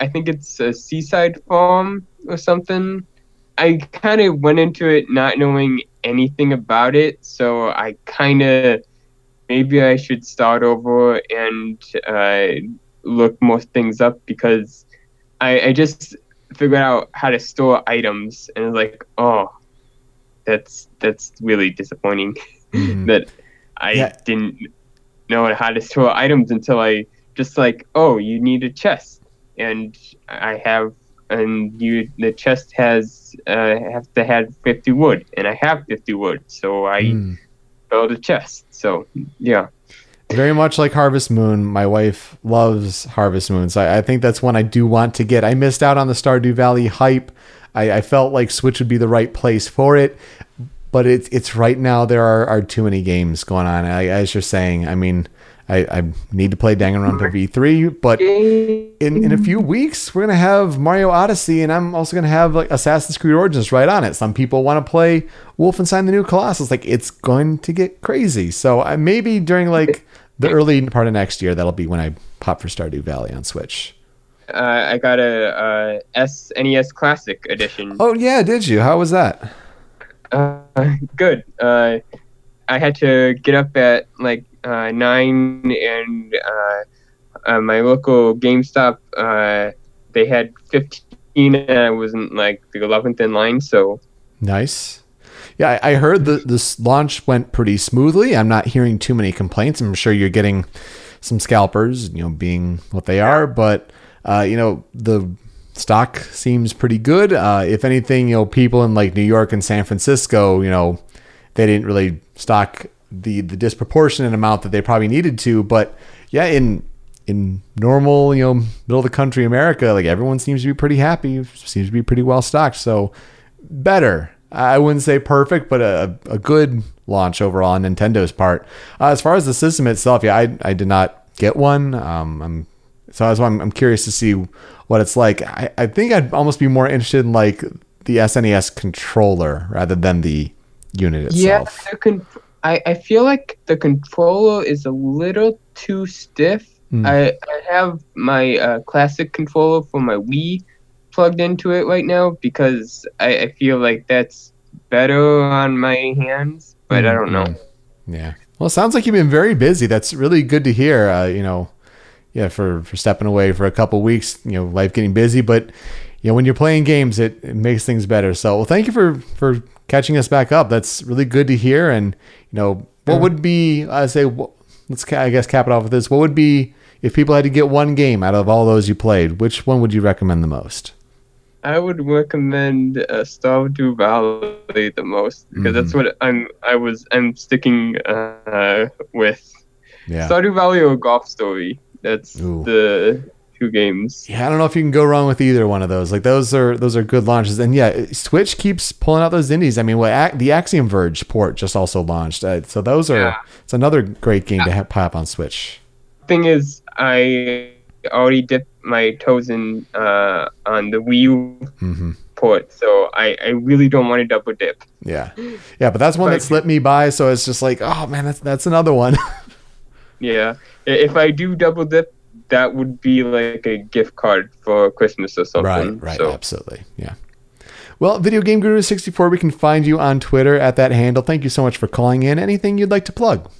I think it's a seaside farm or something. I kind of went into it not knowing anything about it, so I kind of maybe I should start over and uh, look more things up because I, I just figured out how to store items and like, oh, that's that's really disappointing mm-hmm. that I yeah. didn't know how to store items until I just like, oh, you need a chest, and I have, and you the chest has uh, have to have fifty wood, and I have fifty wood, so I mm. build a chest. So yeah. Very much like Harvest Moon, my wife loves Harvest Moon, so I, I think that's one I do want to get. I missed out on the Stardew Valley hype I, I felt like Switch would be the right place for it, but it's it's right now there are, are too many games going on. I, as you're saying, I mean, I, I need to play Danganronpa V3, but in, in a few weeks we're gonna have Mario Odyssey, and I'm also gonna have like Assassin's Creed Origins right on it. Some people want to play Wolfenstein: The New Colossus. Like it's going to get crazy. So I, maybe during like the early part of next year, that'll be when I pop for Stardew Valley on Switch uh, I got a, a SNES Classic edition. Oh yeah, did you? How was that? Uh, good. Uh, I had to get up at like uh, nine, and uh, uh, my local GameStop uh, they had fifteen, and I wasn't like the eleventh in line. So nice. Yeah, I, I heard that this launch went pretty smoothly. I'm not hearing too many complaints. I'm sure you're getting some scalpers, you know, being what they are. But uh, you know, the stock seems pretty good. Uh, if anything, you know, people in like New York and San Francisco, you know, they didn't really stock the the disproportionate amount that they probably needed to. But yeah, in in normal, you know, middle of the country America, like everyone seems to be pretty happy, seems to be pretty well stocked. So better. I wouldn't say perfect, but a, a good launch overall on Nintendo's part. Uh, as far as the system itself, yeah, I, I did not get one. Um, I'm so that's why I'm, I'm curious to see what it's like. I, I think I'd almost be more interested in like the SNES controller rather than the unit itself. Yeah, the con- I, I feel like the controller is a little too stiff. Hmm. I, I have my uh, classic controller for my Wii plugged into it right now because I, I feel like that's better on my hands, but I don't know. Mm-hmm. Yeah. Well, it sounds like you've been very busy. That's really good to hear. Uh, you know, yeah, for for stepping away for a couple weeks. You know, life getting busy, but you know when you're playing games, it, it makes things better. So, well, thank you for for catching us back up. That's really good to hear. And you know, what would be I say? Let's I guess cap it off with this. What would be if people had to get one game out of all those you played? Which one would you recommend the most? I would recommend uh, Stardew Valley the most because that's what I'm. I was. I'm sticking uh, with Yeah. Stardew Valley or Golf Story. That's Ooh. the two games. Yeah, I don't know if you can go wrong with either one of those. Like those are those are good launches, and yeah, Switch keeps pulling out those indies. I mean, what the Axiom Verge port just also launched, uh, so those are Yeah. it's another great game to have pop on Switch. Thing is, I already dipped my toes in uh, on the Wii U hmm port, so I, I really don't want to double dip. Yeah, yeah, but that's one that slipped me by, so it's just like, oh man, that's that's another one. Yeah, if I do double dip, that would be like a gift card for Christmas or something. right, right, So absolutely, yeah. Well, Video Game Guru 64, we can find you on Twitter at that handle. Thank you so much for calling in. Anything you'd like to plug?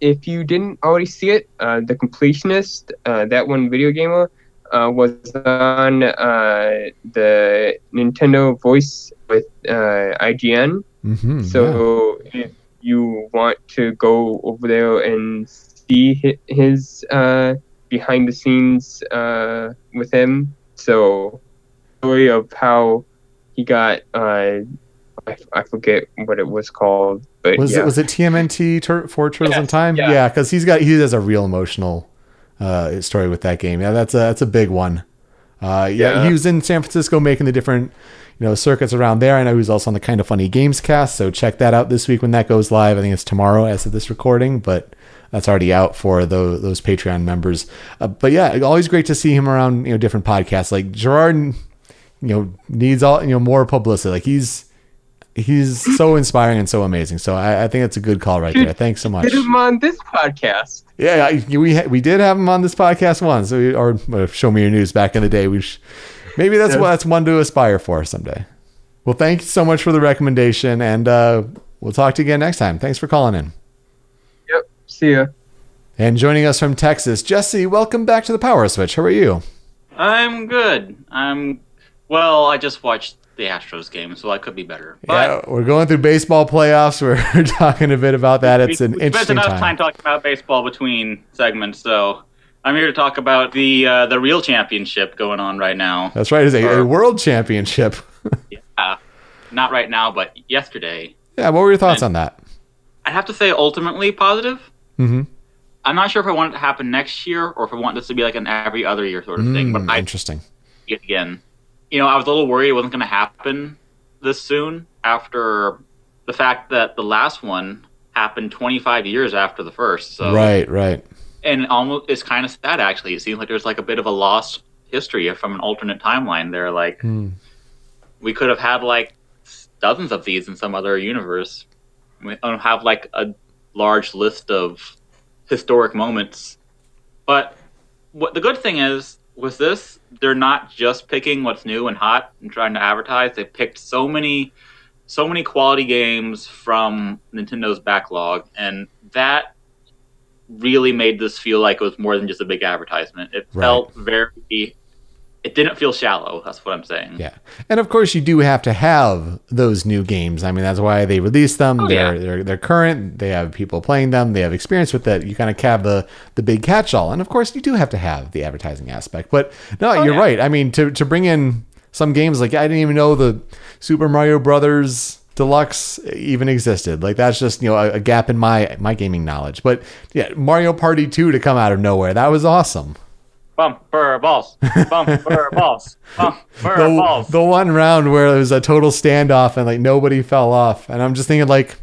if you didn't already see it, uh, the completionist, uh, that one video gamer, uh, was on uh, the Nintendo Voice with uh, IGN. Mm-hmm, So if you want to go over there and see his uh, behind the scenes uh, with him, so story of how he got uh, I, I forget what it was called, but Was yeah. it was it TMNT Tur- for Turtles in Time? yeah. Yeah, because he's got he has a real emotional uh, story with that game. Yeah, that's a that's a big one. Uh, yeah, Yeah. he was in San Francisco making the different you know circuits around there. I know he was also on the Kind of Funny Games cast, so check that out this week when that goes live. I think it's tomorrow as of this recording, but that's already out for those, those Patreon members. Uh, but yeah, always great to see him around you know different podcasts. Like Jirard, you know, needs all you know more publicity. Like he's he's so inspiring and so amazing. So I, I think it's a good call right there. Thanks so much. Get him on this podcast. Yeah, I, we ha- we did have him on this podcast once, so we, or uh, show me your news back in the day. We sh- maybe that's Yeah. that's one to aspire for someday. Well, thank you so much for the recommendation, and uh, we'll talk to you again next time. Thanks for calling in. Yep. See ya. And joining us from Texas, Jesse. Welcome back to the Power Switch. How are you? I'm good. I'm well. I just watched the Astros game, so I could be better. But yeah, we're going through baseball playoffs. We're talking a bit about that. It's we, an we spent interesting enough time. time talking about baseball between segments, so I'm here to talk about the uh, the real championship going on right now. That's right. It's a, a world championship. Yeah, not right now, but yesterday. yeah. What were your thoughts on that? I'd have to say ultimately positive. Mm-hmm. I'm not sure if I want it to happen next year or if I want this to be like an every other year sort of thing. But I Mm, interesting. again. You know, I was a little worried it wasn't going to happen this soon after the fact that the last one happened 25 years after the first. So Right. Right. and almost it's kind of sad actually. It seems like there's like a bit of a lost history from an alternate timeline there. Like Hmm. we could have had like dozens of these in some other universe. We don't have like a large list of historic moments. But what the good thing is with this, they're not just picking what's new and hot and trying to advertise. They picked so many so many quality games from Nintendo's backlog and that really made this feel like it was more than just a big advertisement. It Right. felt very it didn't feel shallow. That's what I'm saying. Yeah, and of course you do have to have those new games. I mean, that's why they release them. Oh, they're, yeah. they're they're current. They have people playing them. They have experience with it. You kind of have the the big catch-all, and of course you do have to have the advertising aspect. But no, oh, you're Oh, yeah. right. I mean, to to bring in some games like I didn't even know the Super Mario Brothers Deluxe even existed. Like that's just you know a, a gap in my my gaming knowledge. But yeah, Mario Party 2 to come out of nowhere. That was awesome. Bumper balls. Bumper balls. Bumper the, balls. the one round where it was a total standoff and like nobody fell off and i'm just thinking like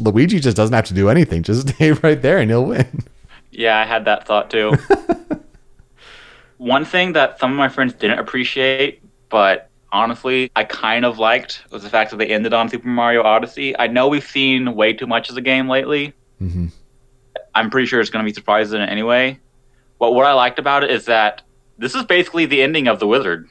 luigi just doesn't have to do anything just stay right there and he'll win Yeah, I had that thought too. One thing that some of my friends didn't appreciate, but honestly, I kind of liked was the fact that they ended on Super Mario Odyssey. I know we've seen way too much of the game lately. Mhm. I'm pretty sure it's going to be surprising anyway. But what I liked about it is that this is basically the ending of The Wizard.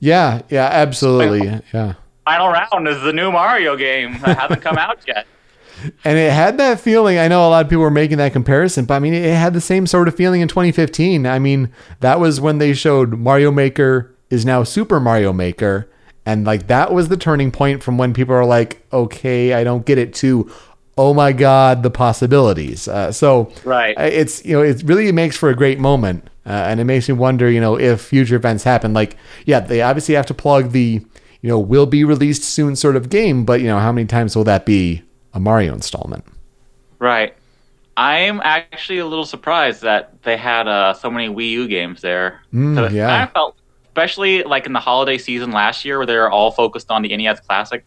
yeah yeah absolutely yeah Final round is the new Mario game that hasn't come out yet. and it had that feeling i know a lot of people were making that comparison but i mean it had the same sort of feeling in 2015 i mean that was when they showed mario maker is now super mario maker and like that was the turning point from when people are like okay i don't get it to oh my god the possibilities uh, so Right. It's you know it really makes for a great moment uh, and it makes me wonder you know if future events happen like yeah they obviously have to plug the you know will be released soon sort of game but you know how many times will that be a mario installment Right. I'm actually a little surprised that they had uh, so many Wii U games there. Mm, So yeah. of felt, especially like in the holiday season last year, where they were all focused on the NES Classic,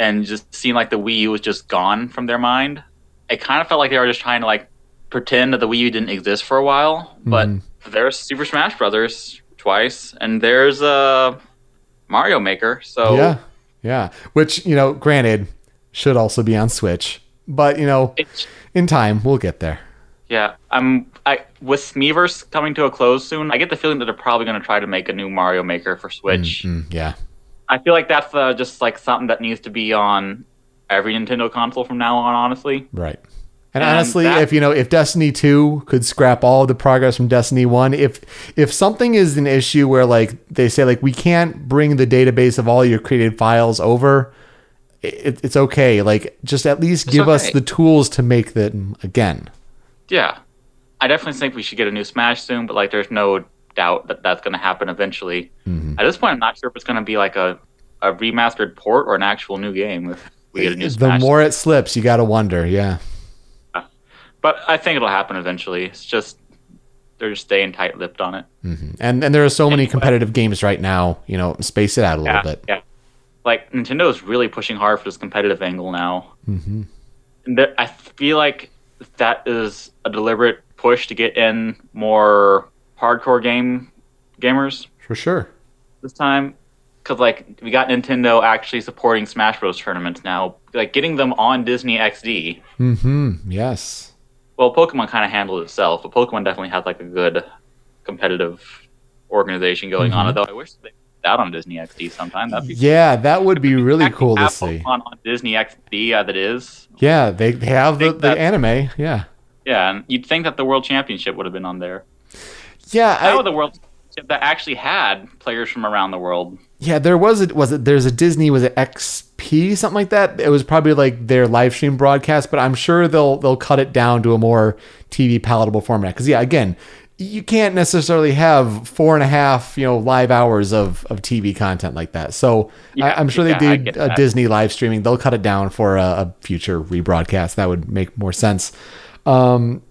and just seemed like the Wii U was just gone from their mind. It kind of felt like they were just trying to like pretend that the Wii U didn't exist for a while. But Mhm. there's Super Smash Brothers twice, and there's uh, Mario Maker. So yeah yeah which you know granted should also be on switch but you know it's in time we'll get there Yeah, I'm. I with Miiverse coming to a close soon. I get the feeling that they're probably going to try to make a new Mario Maker for Switch. Mm, yeah I feel like that's uh, just like something that needs to be on every Nintendo console from now on. Honestly, Right. And, And honestly, that- if you know, if Destiny 2 could scrap all the progress from Destiny 1, if if something is an issue where like they say like we can't bring the database of all your created files over, it, it's okay. Like just at least It's give us the tools to make them again. yeah, I definitely think we should get a new Smash soon. But like, there's no doubt that that's going to happen eventually. Mm-hmm. At this point, I'm not sure if it's going to be like a a remastered port or an actual new game. If we get a new The Smash, more it slips, you got to wonder. Yeah. but I think it'll happen eventually. It's just they're just staying tight-lipped on it. And and there are so many competitive games right now, you know, space it out a little bit. Yeah. Like Nintendo is really pushing hard for this competitive angle now. hmm I feel like that is a deliberate push to get in more hardcore game gamers For sure. this time. Because like we got Nintendo actually supporting Smash Bros. tournaments now, like getting them on Disney XD. hmm Yes. Well, Pokemon kind of handled itself, but Pokemon definitely has like a good competitive organization going on. Although I wish they that on Disney XD sometime. That'd be Yeah, that would be really cool to see. Pokemon on Disney XD as it is. Yeah, they, they have the, the anime. Yeah. Yeah, and you'd think that the World Championship would have been on there. Yeah, Now I, the World that actually had players from around the world. yeah. There was it. Was it? There's a Disney. Was it XP? Something like that. It was probably like their live stream broadcast, but I'm sure they'll they'll cut it down to a more TV palatable format. Because yeah, again, you can't necessarily have four and a half you know live hours of of TV content like that. So Yeah, I, I'm sure yeah, they did a. Disney live streaming. They'll cut it down for a, a future rebroadcast. That would make more sense. Um,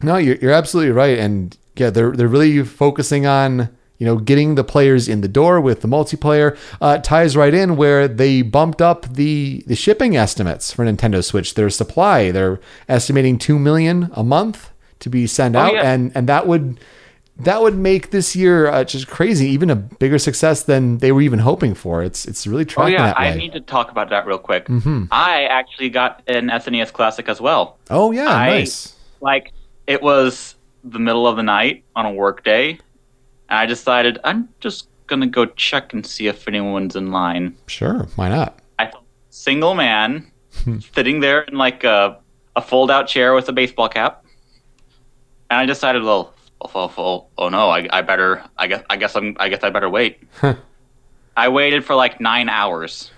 no, you're, you're absolutely right, and yeah, they're they're really focusing on you know getting the players in the door with the multiplayer. Uh, ties right in where they bumped up the the shipping estimates for Nintendo Switch. Their supply, they're estimating two million a month to be sent Oh, out, yeah. and and that would that would make this year uh, just crazy, even a bigger success than they were even hoping for. It's it's really tracking. Oh yeah, I need to talk about that real quick. hmm I actually got an SNES Classic as well. Oh yeah, I- nice. Like it was the middle of the night on a work day, and I decided I'm just gonna go check and see if anyone's in line. Sure, why not? I single man sitting there in like a, a fold out chair with a baseball cap. And I decided, well, oh, oh, oh, oh no, I, I better, I guess, I guess I'm, I guess I better wait. I waited for like nine hours.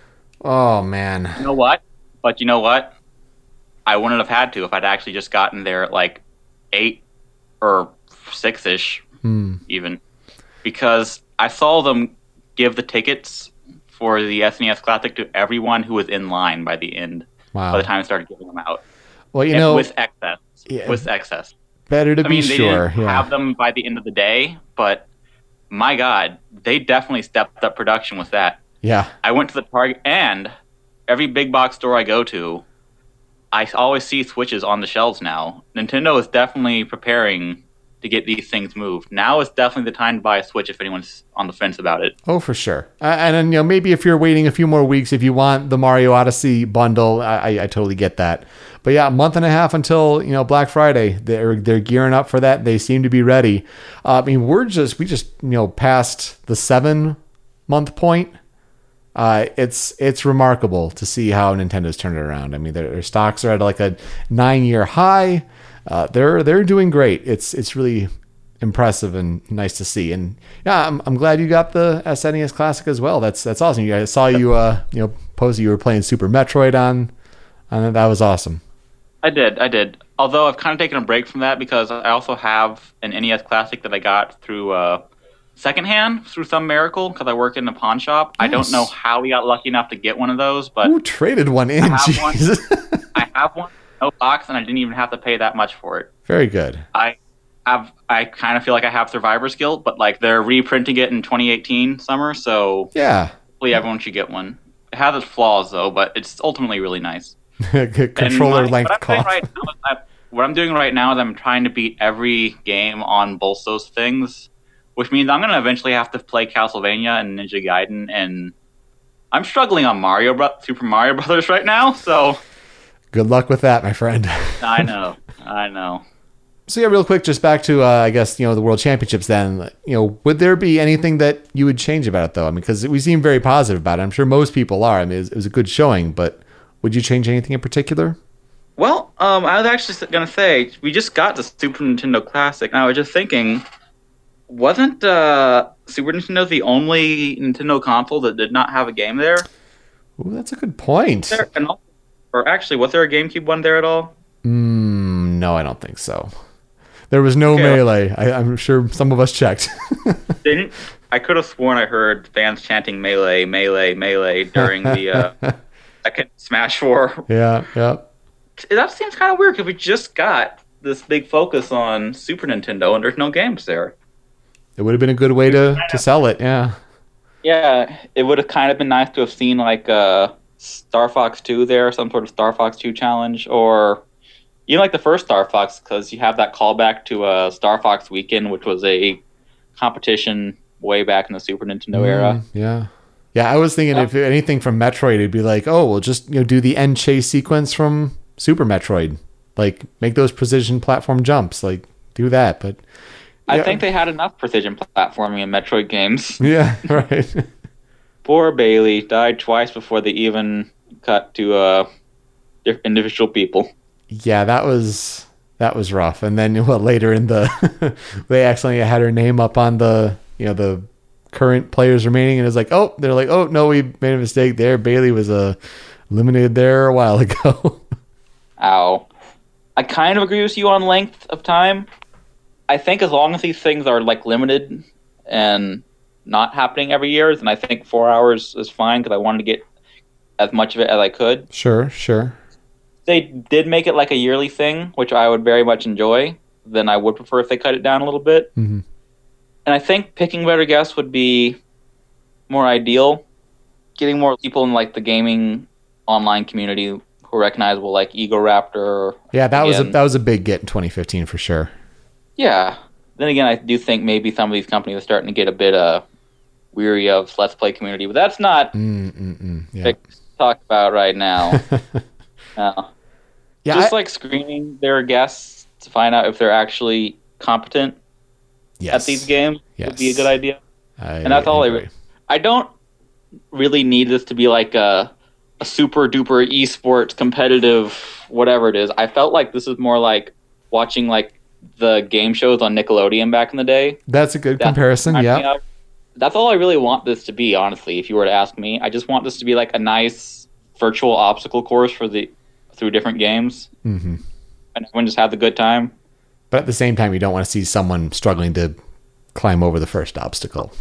Oh man. You know what? But you know what? I wouldn't have had to if I'd actually just gotten there at like eight or six ish, Hmm. even, because I saw them give the tickets for the SNES Classic to everyone who was in line by the end. Wow. By the time I started giving them out, well, you And know, with excess, Yeah. with excess. better to I be mean, they sure. didn't Yeah. have them by the end of the day, but my God, they definitely stepped up production with that. yeah. I went to the Target, and every big box store I go to, I always see Switches on the shelves now. Nintendo is definitely preparing to get these things moved. Now is definitely the time to buy a Switch if anyone's on the fence about it. Oh, for sure. Uh, and then, you know, maybe if you're waiting a few more weeks, if you want the Mario Odyssey bundle, I, I, totally get that. But yeah, a month and a half until you know Black Friday. They're they're gearing up for that. They seem to be ready. Uh, I mean, we're just we just you know passed the seven month point. Uh, it's it's remarkable to see how Nintendo's turned it around. I mean, their, their stocks are at like a nine year high. Uh, they're they're doing great. It's it's really impressive and nice to see. And yeah, I'm, I'm glad you got the SNES Classic as well. That's that's awesome. You I saw you uh you know posted you were playing Super Metroid on, it. that was awesome. I did, I did. Although I've kind of taken a break from that because I also have an NES Classic that I got through uh, secondhand through some miracle because I work in a pawn shop. I don't know how we got lucky enough to get one of those, but Who traded one in? I have one. I have one, no box, and I didn't even have to pay that much for it. Very good. I have, I kind of feel like I have survivor's guilt, but like they're reprinting it in 2018 summer, so Yeah. hopefully everyone should get one. It has its flaws though, but it's ultimately really nice. Controller my- length right now what I'm doing right now is I'm trying to beat every game on both those things, which means I'm going to eventually have to play Castlevania and Ninja Gaiden, and I'm struggling on Mario Bro- Super Mario Brothers right now. So Good luck with that, my friend. I know, I know. So yeah, real quick, just back to uh, I guess you know the World Championships. Then you know, would there be anything that you would change about it though? I mean, because we seem very positive about it. I'm sure most people are. I mean, it was, it was a good showing, but would you change anything in particular? Well, um, I was actually going to say we just got the Super Nintendo Classic, and I was just thinking, wasn't uh, Super Nintendo the only Nintendo console that did not have a game there? Ooh, that's a good point. there and or actually, was there a GameCube one there at all? Mm, no, I don't think so. There was no Okay. melee. I, I'm sure some of us checked. Didn't I could have sworn I heard fans chanting melee, melee, melee during the uh, second Smash Four. yeah, yeah. That seems kind of weird because we just got this big focus on Super Nintendo and there's no games there. It would have been a good way to to sell it. Yeah. Yeah, it would have kind of been nice to have seen like uh, Star Fox 2 there, some sort of Star Fox 2 challenge, or even like the first Star Fox, because you have that callback to uh, Star Fox Weekend, which was a competition way back in the Super Nintendo era. Mm, yeah. Yeah, I was thinking if anything from Metroid, it'd be like, oh, we'll just you know do the end chase sequence from Super Metroid, like make those precision platform jumps, like do that. But I think they had enough precision platforming in Metroid games. yeah, right. Poor Bayley died twice before they even cut to uh, individual people. yeah, that was that was rough. And then what later in the they accidentally had her name up on the you know the current players remaining, and it's like, oh, they're like, oh no, we made a mistake there. Bayley was uh, eliminated there a while ago. Ow. I kind of agree with you on length of time. I think as long as these things are like limited and not happening every year, then I think four hours is fine because I wanted to get as much of it as I could. sure, sure. They did make it like a yearly thing, which I would very much enjoy. Then I would prefer if they cut it down a little bit. Mhm. And I think picking better guests would be more ideal. Getting more people in like the gaming online community who are recognizable, like Egoraptor, Yeah, that was a, that was a big get in 2015 for sure. Yeah. Then again, I do think maybe some of these companies are starting to get a bit uh, weary of Let's Play community, but that's not Mm, mm, mm. Yeah. to talk about right now. No. yeah, Just I- like screening their guests to find out if they're actually competent yes, at these games would be a good idea. I and that's all I agree. re- I don't really need this to be like a, a super duper esports competitive whatever it is. I felt like this is more like watching like the game shows on Nickelodeon back in the day. That's a good That's comparison. Yeah. That's all I really want this to be, honestly. If you were to ask me, I just want this to be like a nice virtual obstacle course for the through different games, mm-hmm. and everyone just have the good time. But at the same time, you don't want to see someone struggling to climb over the first obstacle.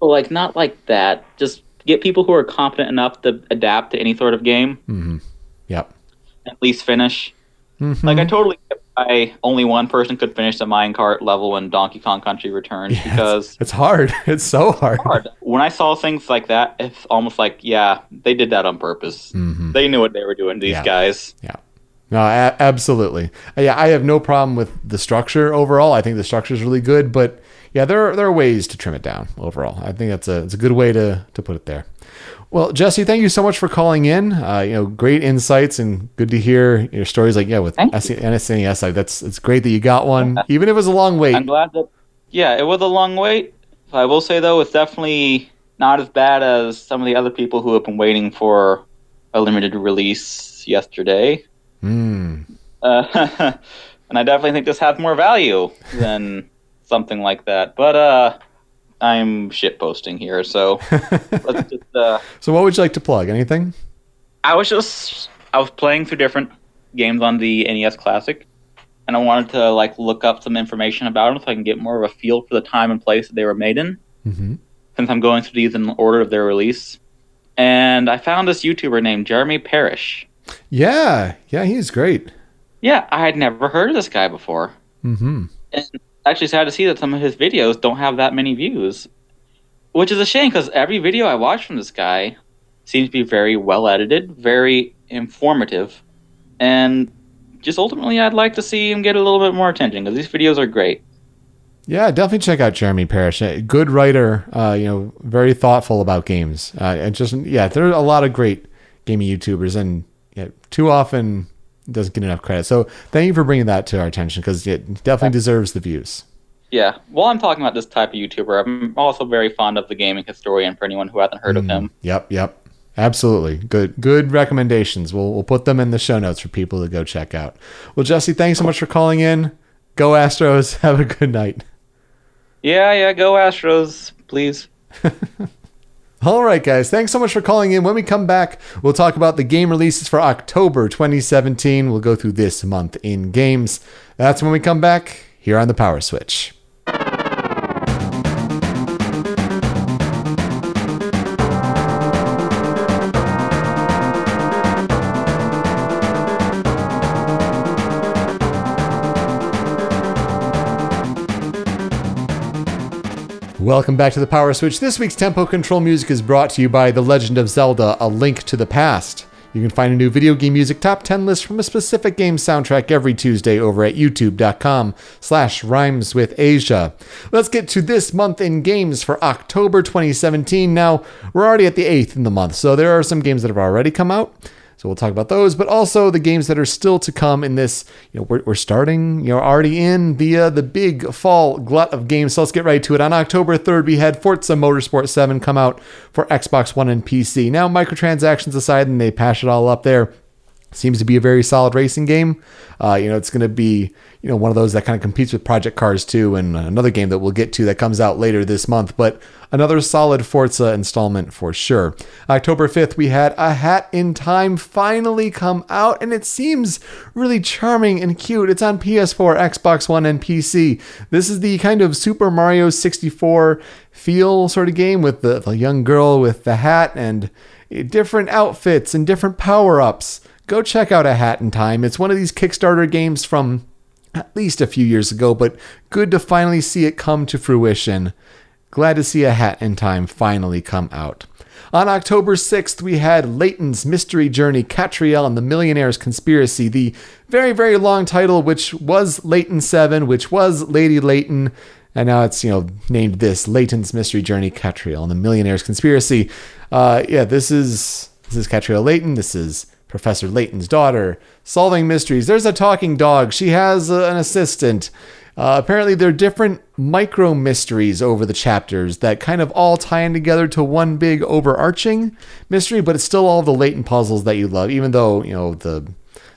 Like not like that. Just get people who are competent enough to adapt to any sort of game, Mm-hmm. Yep. at least finish. Mhm. Like I totally get why only one person could finish the minecart level in Donkey Kong Country Returns Yeah, because it's hard. It's so hard. hard. When I saw things like that, it's almost like yeah, they did that on purpose. hmm They knew what they were doing. These Yeah. guys. Yeah. No, a- absolutely. Yeah, I have no problem with the structure overall. I think the structure is really good, but yeah, there are, there are ways to trim it down overall. I think that's a it's a good way to to put it there. Well, Jesse, thank you so much for calling in. Uh, you know, great insights and good to hear your stories. Like, yeah, with NSNES, like that's it's great that you got one, even if it was a long wait. I'm glad that. Yeah, it was a long wait. I will say though, it's definitely not as bad as some of the other people who have been waiting for a limited release yesterday. Mm. Uh, and I definitely think this has more value than something like that. But uh, I'm shit posting here, so let's just. Uh, so, what would you like to plug? Anything? I was just I was playing through different games on the NES Classic, and I wanted to like look up some information about them so I can get more of a feel for the time and place that they were made in. hmm Since I'm going through these in order of their release, and I found this YouTuber named Jeremy Parrish. Yeah, yeah, he's great. Yeah, I had never heard of this guy before. hmm Actually, sad to see that some of his videos don't have that many views, which is a shame because every video I watch from this guy seems to be very well edited, very informative, and just ultimately, I'd like to see him get a little bit more attention because these videos are great. Yeah, definitely check out Jeremy Parrish. Good writer, uh, you know, very thoughtful about games. Uh, and just yeah, there are a lot of great gaming YouTubers, and yeah, too often doesn't get enough credit. So thank you for bringing that to our attention because it definitely deserves the views. Yeah, while I'm talking about this type of YouTuber, I'm also very fond of the gaming historian for anyone who hasn't heard of mm, him. Yep, yep, absolutely. Good, good recommendations. We'll we'll put them in the show notes for people to go check out. Well, Jesse, thanks so much for calling in. Go Astros. Have a good night. Yeah, yeah, go Astros, please. All right, guys. Thanks so much for calling in. When we come back, we'll talk about the game releases for October 2017. We'll go through this month in games. That's when we come back here on the Power Switch. Welcome back to the Power Switch. This week's tempo control music is brought to you by The Legend of Zelda: A Link to the Past. You can find a new video game music top 10 list from a specific game soundtrack every Tuesday over at youtube.com slash rhymes with Asia. Let's get to this month in games for October 2017. Now, we're already at the 8th in the month, so there are some games that have already come out. So we'll talk about those, but also the games that are still to come in this. You know, we're, we're starting. You know, already in the uh, the big fall glut of games. So let's get right to it. On October 3rd, we had Forza Motorsport 7 come out for Xbox One and PC. Now, microtransactions aside, and they patch it all up there. Seems to be a very solid racing game. Uh, you know, it's going to be you know one of those that kind of competes with Project Cars 2 and another game that we'll get to that comes out later this month. But another solid Forza installment for sure. October 5th, we had A Hat in Time finally come out, and it seems really charming and cute. It's on PS4, Xbox One, and PC. This is the kind of Super Mario 64 feel sort of game with the, the young girl with the hat and different outfits and different power ups. Go check out A Hat in Time. It's one of these Kickstarter games from at least a few years ago, but good to finally see it come to fruition. Glad to see A Hat in Time finally come out. On October 6th, we had Layton's Mystery Journey Katrielle and the Millionaire's Conspiracy, the very, very long title, which was Layton 7, which was Lady Layton, and now it's, you know, named this Layton's Mystery Journey Katrielle and the Millionaire's Conspiracy. Uh, yeah, this is this is Katrielle Layton. This is Professor Layton's daughter, solving mysteries. There's a talking dog. She has uh, an assistant. Uh, apparently, there are different micro mysteries over the chapters that kind of all tie in together to one big overarching mystery, but it's still all the Layton puzzles that you love, even though, you know, the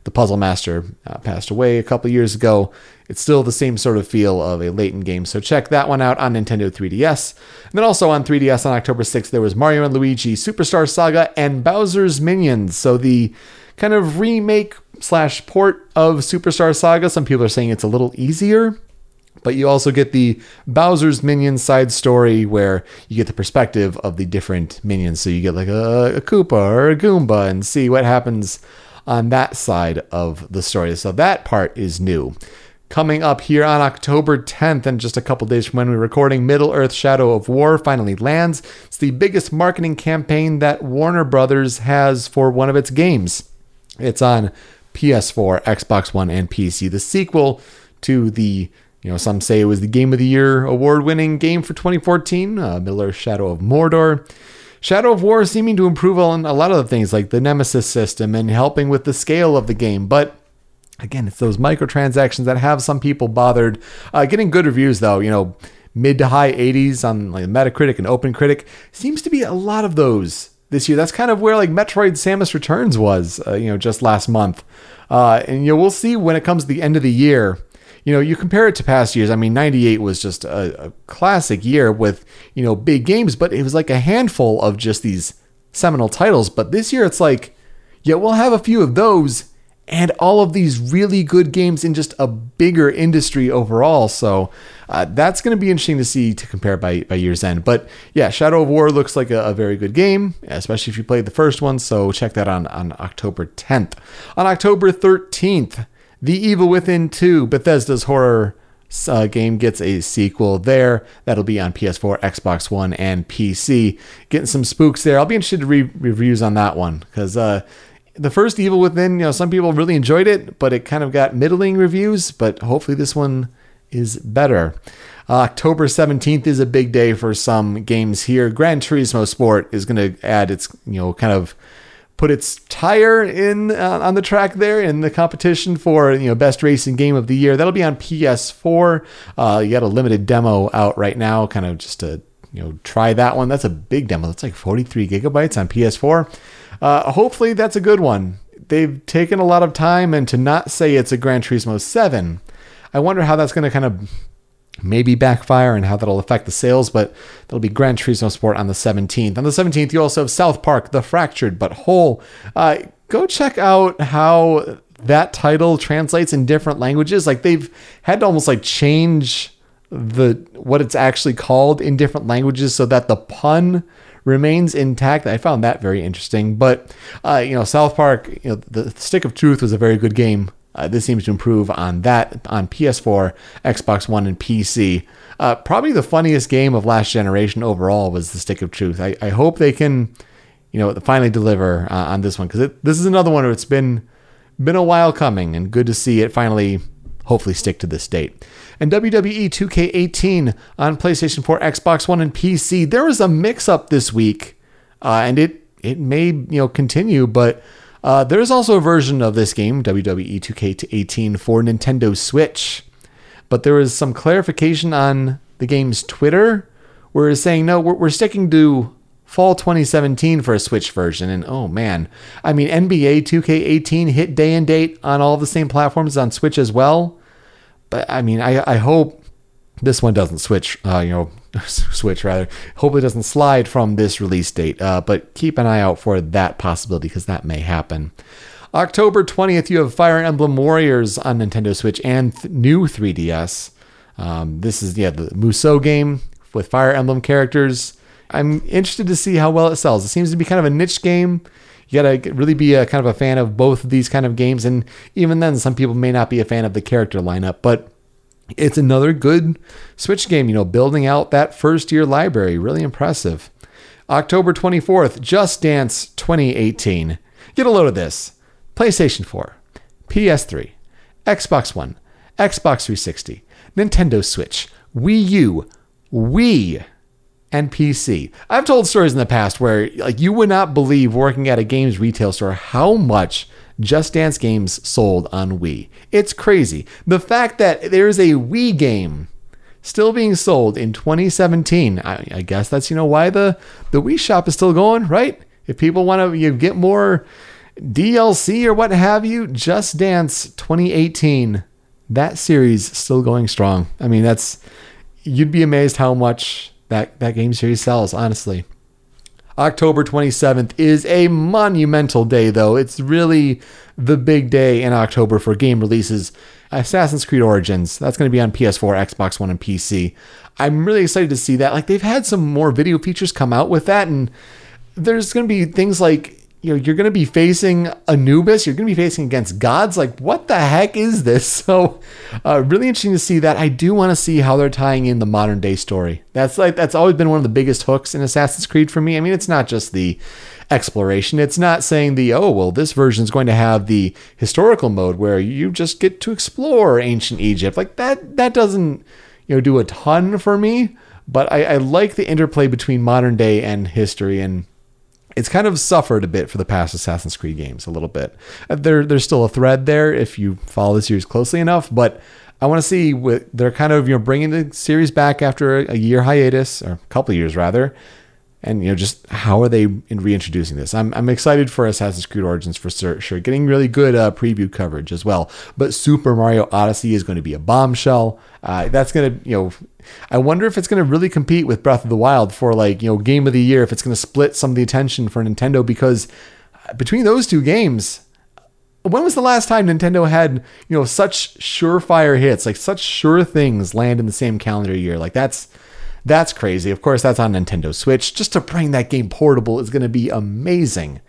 the puzzle master uh, passed away a couple years ago. It's still the same sort of feel of a Layton game. So check that one out on Nintendo 3DS. And then also on 3DS on October 6th, there was Mario and Luigi Superstar Saga and Bowser's Minions. So the kind of remake slash port of Superstar Saga. Some people are saying it's a little easier. But you also get the Bowser's Minions side story where you get the perspective of the different minions. So you get like a, a Koopa or a Goomba and see what happens on that side of the story. So that part is new. Coming up here on October 10th, and just a couple days from when we're recording, Middle Earth Shadow of War finally lands. It's the biggest marketing campaign that Warner Brothers has for one of its games. It's on PS4, Xbox One, and PC. The sequel to the, you know, some say it was the Game of the Year award winning game for 2014, uh, Middle Earth Shadow of Mordor. Shadow of War seeming to improve on a lot of the things like the Nemesis system and helping with the scale of the game, but Again, it's those microtransactions that have some people bothered. Uh, getting good reviews though, you know, mid to high 80s on like Metacritic and OpenCritic seems to be a lot of those this year. That's kind of where like Metroid Samus Returns was, uh, you know, just last month. Uh, and you know, we'll see when it comes to the end of the year. You know, you compare it to past years. I mean, '98 was just a, a classic year with you know big games, but it was like a handful of just these seminal titles. But this year, it's like, yeah, we'll have a few of those and all of these really good games in just a bigger industry overall. So uh, that's going to be interesting to see to compare by, by year's end. But yeah, Shadow of War looks like a, a, very good game, especially if you played the first one. So check that on on October 10th. On October 13th, The Evil Within 2, Bethesda's horror. Uh, game gets a sequel there. That'll be on PS4, Xbox One, and PC. Getting some spooks there. I'll be interested to read reviews on that one because uh, the first Evil Within, you know, some people really enjoyed it, but it kind of got middling reviews. But hopefully, this one is better. Uh, October 17th is a big day for some games here. Gran Turismo Sport is going to add its, you know, kind of put its tire in uh, on the track there in the competition for you know best racing game of the year. That'll be on PS4. Uh, you got a limited demo out right now, kind of just to you know try that one. That's a big demo. That's like 43 gigabytes on PS4. Uh, hopefully, that's a good one. They've taken a lot of time, and to not say it's a Gran Turismo 7, I wonder how that's going to kind of maybe backfire and how that'll affect the sales, but that'll be Gran Turismo Sport on the 17th. On the 17th, you also have South Park, The Fractured But Whole. Uh, go check out how that title translates in different languages. Like they've had to almost like change the what it's actually called in different languages so that the pun remains intact. I found that very interesting. But uh, you know, South Park, you know, the Stick of Truth was a very good game. Uh, this seems to improve on that on PS4, Xbox One, and PC. Uh, probably the funniest game of last generation overall was the Stick of Truth. I, I hope they can, you know, finally deliver uh, on this one because this is another one where it's been been a while coming and good to see it finally, hopefully, stick to this date and WWE 2K18 on PlayStation 4, Xbox One, and PC. There was a mix-up this week, uh, and it it may you know continue, but uh, there is also a version of this game, WWE 2K18, for Nintendo Switch. But there was some clarification on the game's Twitter, where it's saying no, we're, we're sticking to fall 2017 for a Switch version. And oh man, I mean, NBA 2K18 hit day and date on all the same platforms on Switch as well. But I mean, I, I hope this one doesn't switch, uh, you know, switch rather. Hope it doesn't slide from this release date. Uh, but keep an eye out for that possibility because that may happen. October 20th, you have Fire Emblem Warriors on Nintendo Switch and th- new 3DS. Um, this is, yeah, the Musou game with Fire Emblem characters. I'm interested to see how well it sells. It seems to be kind of a niche game you gotta really be a kind of a fan of both of these kind of games. And even then, some people may not be a fan of the character lineup, but it's another good Switch game, you know, building out that first year library. Really impressive. October 24th, Just Dance 2018. Get a load of this PlayStation 4, PS3, Xbox One, Xbox 360, Nintendo Switch, Wii U, Wii and PC. I've told stories in the past where like you would not believe working at a games retail store how much Just Dance games sold on Wii. It's crazy. The fact that there's a Wii game still being sold in 2017. I, I guess that's you know why the the Wii shop is still going, right? If people want to you get more DLC or what have you, Just Dance 2018 that series still going strong. I mean, that's you'd be amazed how much that that game series sells, honestly. October 27th is a monumental day, though. It's really the big day in October for game releases. Assassin's Creed Origins, that's going to be on PS4, Xbox One, and PC. I'm really excited to see that. Like, they've had some more video features come out with that, and there's going to be things like you know, you're going to be facing Anubis. You're going to be facing against gods. Like, what the heck is this? So, uh, really interesting to see that. I do want to see how they're tying in the modern day story. That's like that's always been one of the biggest hooks in Assassin's Creed for me. I mean, it's not just the exploration. It's not saying the oh well, this version is going to have the historical mode where you just get to explore ancient Egypt. Like that. That doesn't you know do a ton for me. But I, I like the interplay between modern day and history and it's kind of suffered a bit for the past Assassin's Creed games, a little bit. Uh, there, there's still a thread there if you follow the series closely enough, but I want to see what they're kind of you know bringing the series back after a year hiatus or a couple years rather, and you know just how are they in reintroducing this? I'm I'm excited for Assassin's Creed Origins for sure. Getting really good uh, preview coverage as well. But Super Mario Odyssey is going to be a bombshell. Uh, that's going to you know I wonder if it's going to really compete with Breath of the Wild for like, you know, game of the year, if it's going to split some of the attention for Nintendo because between those two games, when was the last time Nintendo had, you know, such surefire hits, like such sure things land in the same calendar year? Like that's that's crazy. Of course, that's on Nintendo Switch. Just to bring that game portable is going to be amazing.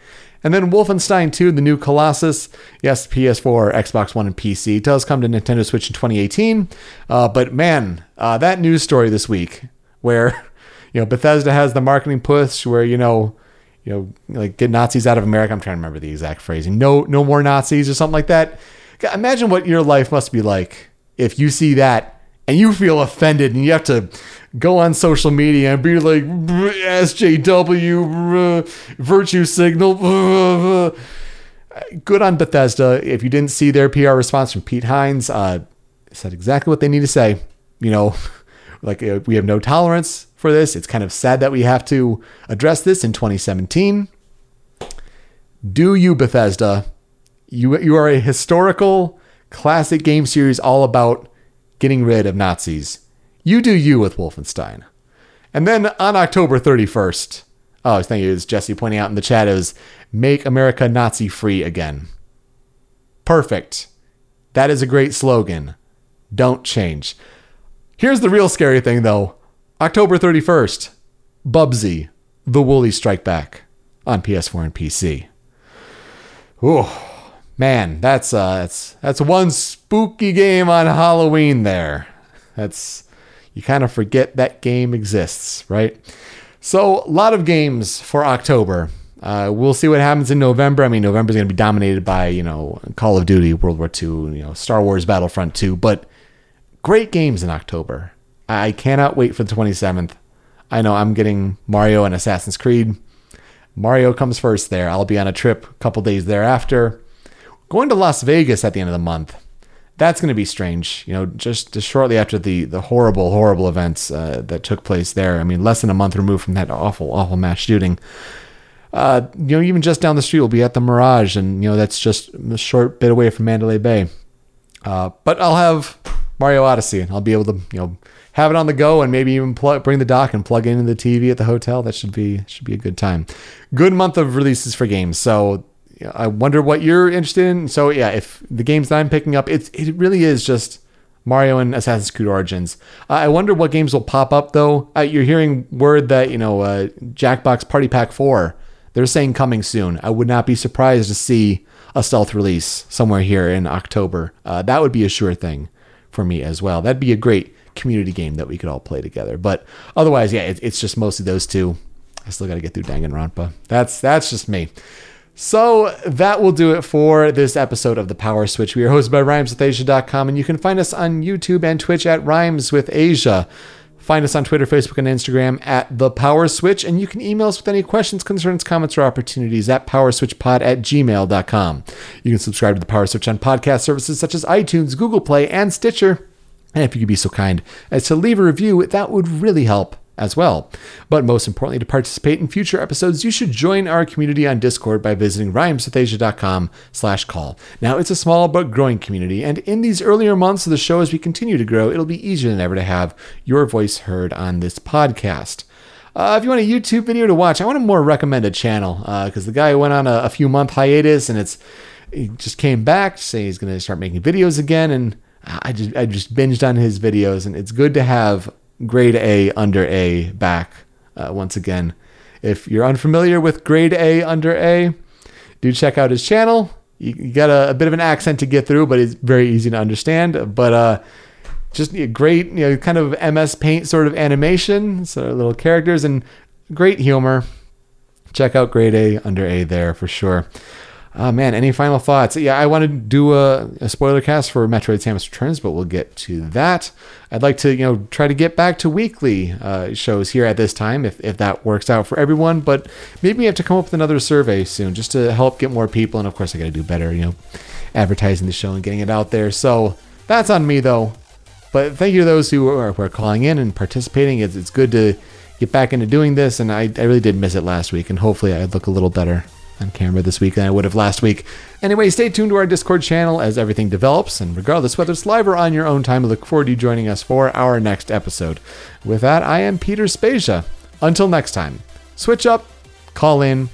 And then Wolfenstein 2, the new Colossus. Yes, PS4, Xbox One, and PC. Does come to Nintendo Switch in 2018. Uh, but man, uh, that news story this week where, you know, Bethesda has the marketing push where, you know, you know, like get Nazis out of America. I'm trying to remember the exact phrasing. No, no more Nazis or something like that. Imagine what your life must be like if you see that and you feel offended and you have to go on social media and be like SJW virtue signal. Good on Bethesda. If you didn't see their PR response from Pete Hines, uh, said exactly what they need to say. You know, like uh, we have no tolerance for this. It's kind of sad that we have to address this in 2017. Do you, Bethesda? You you are a historical classic game series all about getting rid of Nazis. You do you with Wolfenstein. And then on October 31st, oh, thank you, as Jesse pointing out in the chat, is Make America Nazi Free Again. Perfect. That is a great slogan. Don't change. Here's the real scary thing, though October 31st, Bubsy, The Woolies Strike Back on PS4 and PC. Oh, man, that's uh, that's that's one spooky game on Halloween there. That's you kind of forget that game exists, right? So, a lot of games for October. Uh, we'll see what happens in November. I mean, November is going to be dominated by, you know, Call of Duty, World War II, you know, Star Wars Battlefront 2, but great games in October. I cannot wait for the 27th. I know I'm getting Mario and Assassin's Creed. Mario comes first there. I'll be on a trip a couple days thereafter. Going to Las Vegas at the end of the month that's going to be strange. You know, just, just shortly after the the horrible, horrible events uh, that took place there. I mean, less than a month removed from that awful, awful mass shooting. Uh, you know, even just down the street, we'll be at the Mirage, and you know that's just a short bit away from Mandalay Bay. Uh, but I'll have Mario Odyssey, and I'll be able to you know have it on the go, and maybe even plug, bring the dock and plug it into the TV at the hotel. That should be should be a good time. Good month of releases for games. So I wonder what you're interested in. So yeah, if the games that I'm picking up, it's it really is just Mario and Assassin's Creed Origins. Uh, I wonder what games will pop up though. Uh, you're hearing word that you know uh, Jackbox Party Pack Four. They're saying coming soon. I would not be surprised to see a stealth release somewhere here in October. Uh, that would be a sure thing for me as well. That'd be a great community game that we could all play together. But otherwise, yeah, it, it's just mostly those two. I still got to get through Danganronpa. That's that's just me. So that will do it for this episode of The Power Switch. We are hosted by rhymeswithasia.com, and you can find us on YouTube and Twitch at Rhymes with Asia. Find us on Twitter, Facebook, and Instagram at The Power Switch, and you can email us with any questions, concerns, comments, or opportunities at powerswitchpod at gmail.com. You can subscribe to The Power Switch on podcast services such as iTunes, Google Play, and Stitcher. And if you could be so kind as to leave a review, that would really help as well. But most importantly, to participate in future episodes, you should join our community on Discord by visiting rhymeswithasia.com slash call. Now, it's a small but growing community, and in these earlier months of the show, as we continue to grow, it'll be easier than ever to have your voice heard on this podcast. Uh, if you want a YouTube video to watch, I want to more recommend a channel because uh, the guy went on a, a few month hiatus and it's he just came back saying he's going to start making videos again, and I just I just binged on his videos, and it's good to have grade A under A back uh, once again. If you're unfamiliar with grade A under A, do check out his channel. You, got a, a, bit of an accent to get through, but it's very easy to understand. But uh, just know, great, you know, kind of MS Paint sort of animation, sort of little characters, and great humor. Check out grade A under A there for sure. Oh man, any final thoughts? Yeah, I want to do a, a, spoiler cast for Metroid Samus Returns, but we'll get to that. I'd like to, you know, try to get back to weekly uh, shows here at this time, if, if that works out for everyone. But maybe we have to come up with another survey soon, just to help get more people. And of course, I got to do better, you know, advertising the show and getting it out there. So that's on me, though. But thank you to those who are, who are calling in and participating. It's, it's good to get back into doing this, and I, I really did miss it last week, and hopefully I look a little better on camera this week than I would have last week. Anyway, stay tuned to our Discord channel as everything develops, and regardless whether it's live or on your own time, I look forward to you joining us for our next episode. With that, I am Peter Spezia. Until next time, switch up, call in,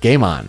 game on.